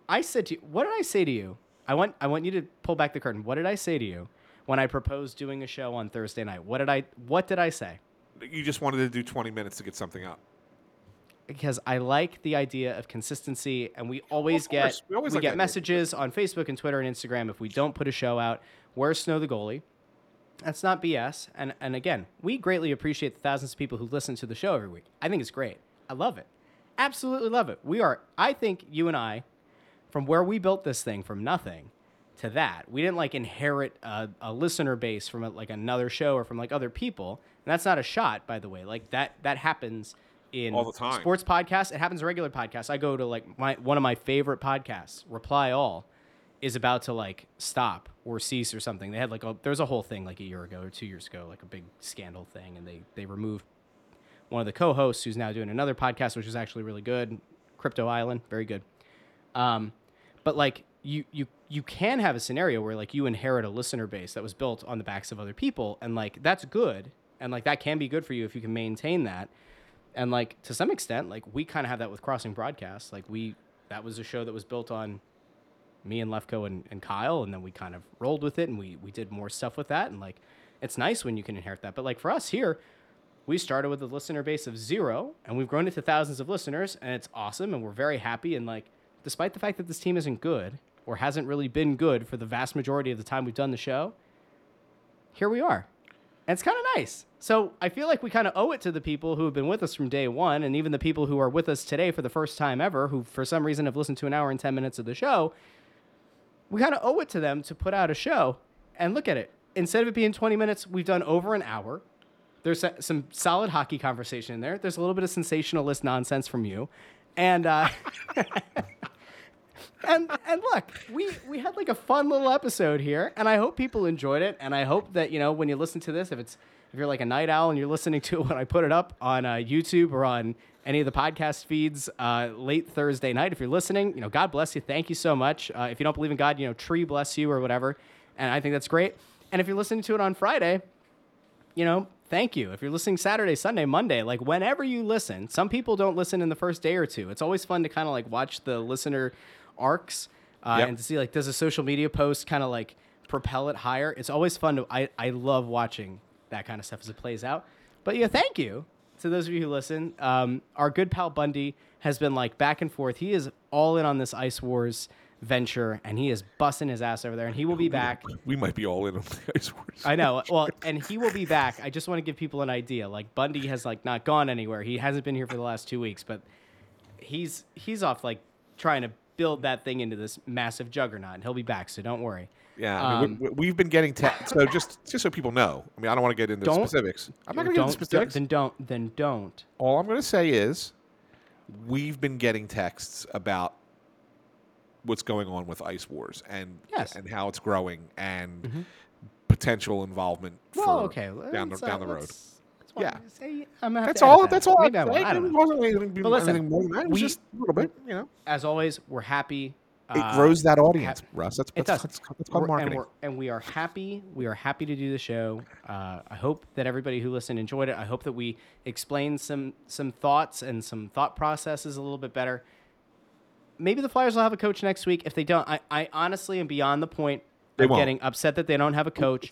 I said to you, what did I say to you? I want I want you to pull back the curtain. What did I say to you when I proposed doing a show on Thursday night? What did I what did I say? You just wanted to do 20 minutes to get something up. Because I like the idea of consistency, and we always get. We always like get that idea. messages on Facebook and Twitter and Instagram if we don't put a show out. Where's Snow the goalie? That's not BS. And and again, we greatly appreciate the thousands of people who listen to the show every week. I think it's great. I love it. Absolutely love it. We are I think you and I from where we built this thing from nothing to that. We didn't like inherit a, a listener base from a, like another show or from like other people. And that's not a shot, by the way. Like that that happens in All the time. sports podcasts. It happens in regular podcasts. I go to like my one of my favorite podcasts, Reply All, is about to like stop or cease or something. They had like a there's a whole thing like a year ago or two years ago, like a big scandal thing, and they they removed one of the co-hosts who's now doing another podcast, which is actually really good, Crypto Island, very good. Um, but like you you you can have a scenario where like you inherit a listener base that was built on the backs of other people, and like that's good, and like that can be good for you if you can maintain that. And like to some extent, like we kind of have that with Crossing Broadcast. Like we that was a show that was built on me and Lefko and, and Kyle, and then we kind of rolled with it and we we did more stuff with that. And like it's nice when you can inherit that. But like for us here, we started with a listener base of zero and we've grown it to thousands of listeners and it's awesome and we're very happy and like despite the fact that this team isn't good or hasn't really been good for the vast majority of the time we've done the show here we are and it's kind of nice. So i feel like we kind of owe it to the people who have been with us from day one and even the people who are with us today for the first time ever who for some reason have listened to an hour and 10 minutes of the show. We kind of owe it to them to put out a show and look at it. Instead of it being 20 minutes we've done over an hour. There's some solid hockey conversation in there. There's a little bit of sensationalist nonsense from you, and uh, and and look, we we had like a fun little episode here, and I hope people enjoyed it. And I hope that you know when you listen to this, if it's if you're like a night owl and you're listening to it when I put it up on uh, YouTube or on any of the podcast feeds uh, late Thursday night, if you're listening, you know, God bless you. Thank you so much. Uh, if you don't believe in God, you know, tree bless you or whatever. And I think that's great. And if you're listening to it on Friday, you know, thank you. If you're listening Saturday, Sunday, Monday, like whenever you listen, some people don't listen in the first day or two. It's always fun to kind of like watch the listener arcs uh, Yep. and to see like does a social media post kind of like propel it higher. It's always fun to. I I love watching that kind of stuff as it plays out. But yeah, thank you to those of you who listen. Um, our good pal Bundy has been like back and forth. He is all in on this Ice Wars venture, and he is busting his ass over there. And he will be back. We might be all in on the Ice Wars. I know. Well, and he will be back. I just want to give people an idea. Like Bundy has like not gone anywhere. He hasn't been here for the last two weeks, but he's he's off like trying to build that thing into this massive juggernaut. And he'll be back, so don't worry. Yeah, I mean, Um, we, we've been getting te- so just just so people know. I mean, I don't want to get into specifics. I'm not going to get into specifics. Then don't. Then don't. All I'm going to say is, we've been getting texts about what's going on with Ice Wars and Yes. Mm-hmm. and how it's growing and potential involvement Well, okay. down the uh, down the road. Let's- let's Yeah. I'm That's all. that. That's all. Maybe I I'm won't. saying. I don't It know. wasn't anything, But listen, anything more than that. It was we- just a little bit. You know, As always, we're happy. it uh, grows that audience, ha- Russ. That's It that's, does. that's, that's called We're- marketing. And, we're, and we are happy. We are happy to do the show. Uh, I hope that everybody who listened enjoyed it. I hope that we explained some some thoughts and some thought processes a little bit better. Maybe the Flyers will have a coach next week. If they don't, I, I honestly am beyond the point They of won't. getting upset that they don't have a coach.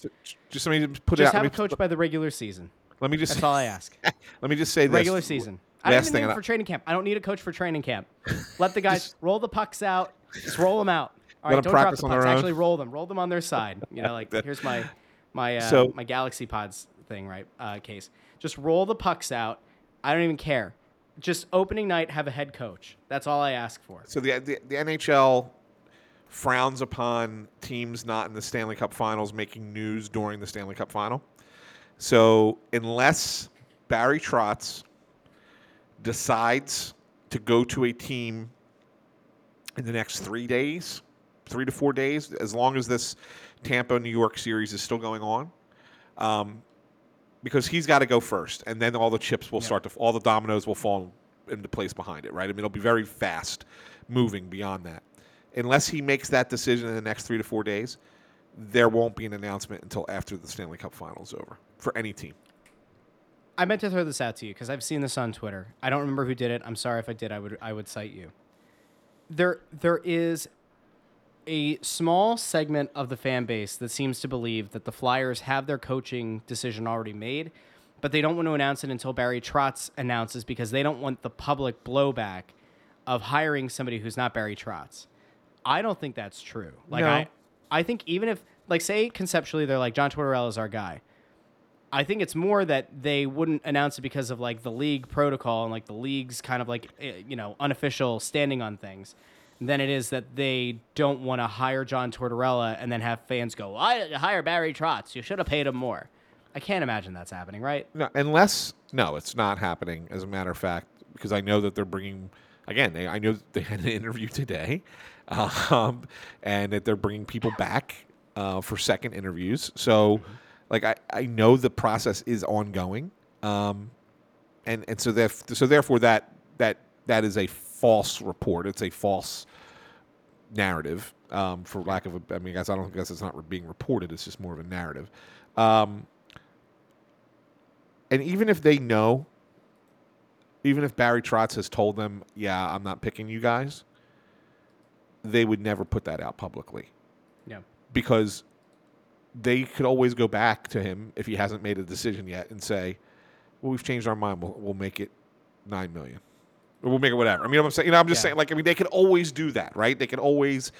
Just let me put Just it out. have a Let me, coach by the regular season. Let me just That's all I ask. let me just say this. Regular season. I don't Last even thing, need and it for training camp. I don't need a coach for training camp. Let the guys roll the pucks out. Just roll them out. All Let right, 'em don't drop practice the on pucks. their own. Actually, roll them. Roll them on their side. You know, like here's my my uh, So- my Galaxy Buds thing, right? Uh, case. Just roll the pucks out. I don't even care. Just opening night, have a head coach. That's all I ask for. So the, the the NHL frowns upon teams not in the Stanley Cup Finals making news during the Stanley Cup Final. So unless Barry Trotz decides to go to a team in the next three days, three to four days, as long as this Tampa New York series is still going on. Um, because he's got to go first, and then all the chips will start to, all the dominoes will fall into place behind it, right? I mean, it'll be very fast moving beyond that. Unless he makes that decision in the next three to four days, there won't be an announcement until after the Stanley Cup final is over for any team. I meant to throw this out to you because I've seen this on Twitter. I don't remember who did it. I'm sorry if I did. I would I would cite you. There there is a small segment of the fan base that seems to believe that the Flyers have their coaching decision already made, but they don't want to announce it until Barry Trotz announces because they don't want the public blowback of hiring somebody who's not Barry Trotz. I don't think that's true. Like No. I I think even if like say conceptually they're like John Tortorella is our guy. I think it's more that they wouldn't announce it because of like the league protocol and like the league's kind of like eh, you know unofficial standing on things than it is that they don't want to hire John Tortorella and then have fans go, "I hire Barry Trotz. You should have paid him more." I can't imagine that's happening, right? No, unless no, it's not happening. As a matter of fact, because I know that they're bringing again. They, I know they had an interview today, um, and that they're bringing people back uh, for second interviews. So, like I, I know the process is ongoing, um, and and so that so therefore that that that is a false report. It's a false narrative, um, for lack of a. I mean, guys, I don't guess it's not being reported. It's just more of a narrative. Um, and even if they know, even if Barry Trotz has told them, "Yeah, I'm not picking you guys," they would never put that out publicly Yeah. because they could always go back to him if he hasn't made a decision yet and say, "Well, we've changed our mind. We'll, we'll make it nine million, or we'll make it whatever." I mean, I'm saying, you know, I'm just Yeah. saying, like, I mean, they could always do that, right? They could always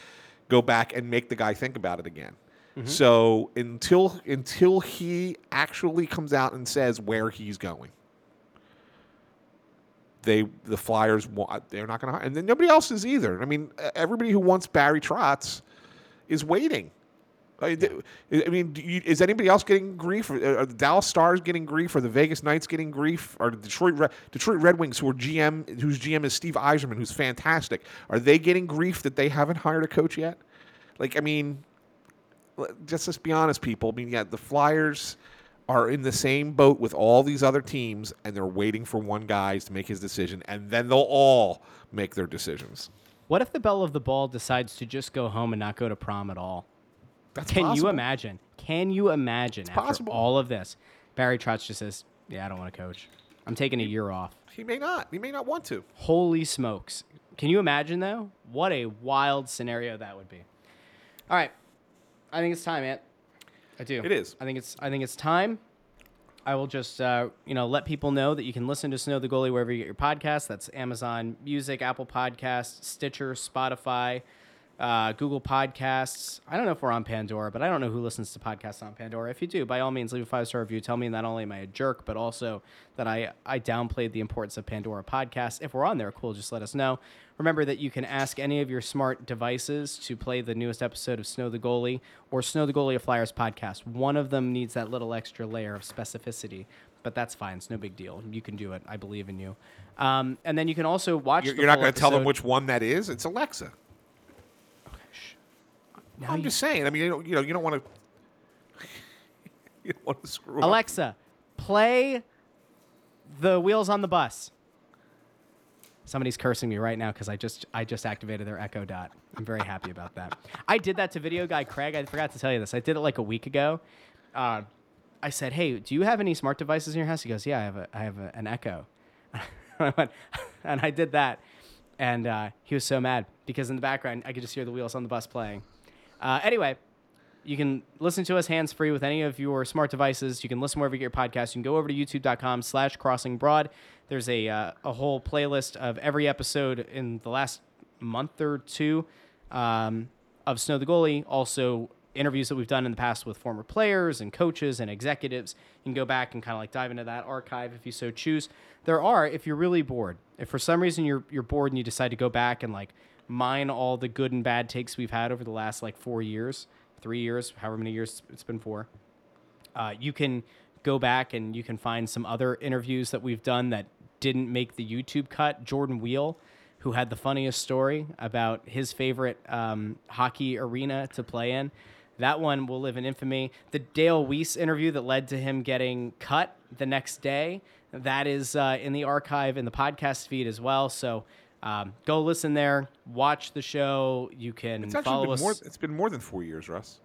go back and make the guy think about it again. Mm-hmm. So until until he actually comes out and says where he's going, they the Flyers want they're not going to hire, and then nobody else is either. I mean, everybody who wants Barry Trotz is waiting. I mean, I mean, do you, is anybody else getting grief? Or, are the Dallas Stars getting grief? Or the Vegas Knights getting grief? Or the Detroit Red, Detroit Red Wings, who are GM, whose GM is Steve Yzerman, who's fantastic, are they getting grief that they haven't hired a coach yet? Like, I mean, just let's be honest, people. I mean, yeah, the Flyers are in the same boat with all these other teams, and they're waiting for one guy to make his decision, and then they'll all make their decisions. What if the belle of the ball decides to just go home and not go to prom at all? That's Can you imagine? Can you imagine after possible. all of this, Barry Trotz just says, "Yeah, I don't want to coach. I'm taking a year off." He may not. He may not want to. Holy smokes! Can you imagine though? What a wild scenario that would be. All right, I think it's time, Ant. I do. It is. I think it's. I think it's time. I will just, uh, you know, let people know that you can listen to Snow the Goalie wherever you get your podcasts. That's Amazon Music, Apple Podcasts, Stitcher, Spotify, uh, Google Podcasts. I don't know if we're on Pandora, but I don't know who listens to podcasts on Pandora. If you do, by all means, leave a five star review. Tell me not only am I a jerk, but also that I, I downplayed the importance of Pandora podcasts. If we're on there, cool, just let us know. Remember that you can ask any of your smart devices to play the newest episode of Snow the Goalie or Snow the Goalie of Flyers podcast. One of them needs that little extra layer of specificity, but that's fine. It's no big deal. You can do it. I believe in you. Um, and then you can also watch. You're, the you're not going to tell them which one that is. It's Alexa. Now I'm you- just saying. I mean, you don't, you know, you don't want to. you don't want to screw up. Alexa, play the wheels on the bus. Somebody's cursing me right now because I just I just activated their Echo Dot. I'm very happy about that. I did that to video guy Craig. I forgot to tell you this. I did it like a week ago. Uh, I said, "Hey, do you have any smart devices in your house?" He goes, "Yeah, I have a I have a, an Echo." I went, and I did that, and uh, he was so mad because in the background I could just hear the wheels on the bus playing. Uh, anyway, you can listen to us hands free with any of your smart devices. You can listen wherever you get your podcast. You can go over to youtube.com slash crossing broad. There's a, uh, a whole playlist of every episode in the last month or two um, of Snow the Goalie. Also, interviews that we've done in the past with former players and coaches and executives. You can go back and kind of like dive into that archive if you so choose. There are, if you're really bored, if for some reason you're you're bored and you decide to go back and like mine all the good and bad takes we've had over the last like four years, three years, however many years it's been for, uh, you can go back and you can find some other interviews that we've done that didn't make the YouTube cut. Jordan Weal, who had the funniest story about his favorite um, hockey arena to play in. That one will live in infamy. The Dale Weise interview that led to him getting cut the next day, that is uh, in the archive in the podcast feed as well. So um, go listen there, watch the show. You can It's actually follow been us. more. It's been more than four years, Russ.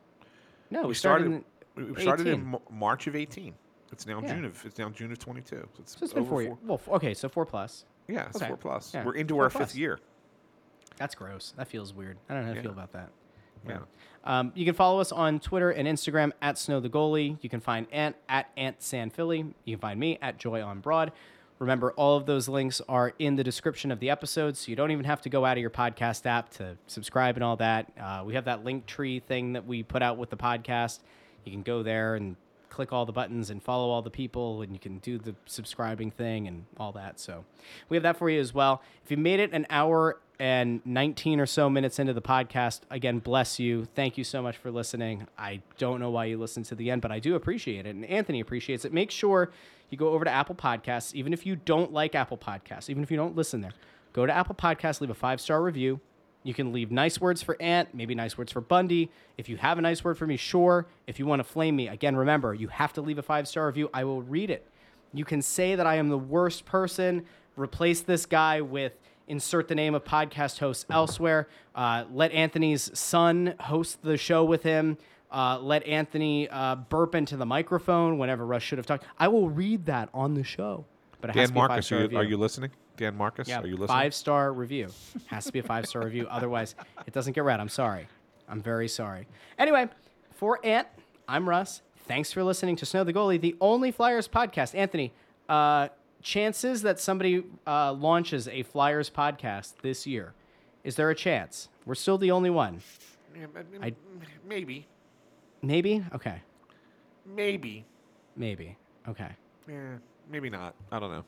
no, we, we started. started. in we started 18. in March of eighteen. It's now Yeah. June of. It's now June of twenty two. So it's, So it's been over four years. Well, okay, so four plus. Yeah, it's Okay. four plus. Yeah, We're into four our plus. fifth year. That's gross. That feels weird. I don't know how to Yeah. feel about that. Yeah. Um, you can follow us on Twitter and Instagram at Snow the Goalie. You can find Ant at Ant San Philly. You can find me at Joy on Broad. Remember, all of those links are in the description of the episode, so you don't even have to go out of your podcast app to subscribe and all that. Uh, we have that link tree thing that we put out with the podcast. You can go there and click all the buttons and follow all the people, and you can do the subscribing thing and all that. So we have that for you as well. If you made it an hour and 19 or so minutes into the podcast, again, bless you. Thank you so much for listening. I don't know why you listened to the end, but I do appreciate it. And Anthony appreciates it. Make sure you go over to Apple Podcasts, even if you don't like Apple Podcasts, even if you don't listen there, go to Apple Podcasts, leave a five star review. You can leave nice words for Ant, maybe nice words for Bundy. If you have a nice word for me, sure. If you want to flame me, again, remember, you have to leave a five star review. I will read it. You can say that I am the worst person. Replace this guy with insert the name of podcast hosts elsewhere. Uh, let Anthony's son host the show with him. Uh, let Anthony uh, burp into the microphone whenever Russ should have talked. I will read that on the show. But it has Dan to be Marcus, five-star are you, review. are you listening? Dan Marcus, Yeah, are you listening? five star review. Has to be a five star review. Otherwise, it doesn't get read. I'm sorry. I'm very sorry. Anyway, for Ant, I'm Russ. Thanks for listening to Snow the Goalie, the only Flyers podcast. Anthony, uh, chances that somebody uh, launches a Flyers podcast this year, is there a chance? We're still the only one. Yeah, but- I- maybe, Maybe? Okay. maybe, Maybe. Okay. yeah, maybe not. I don't know.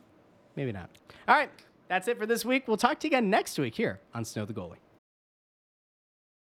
Maybe not. All right. That's it for this week. We'll talk to you again next week here on Snow the Goalie.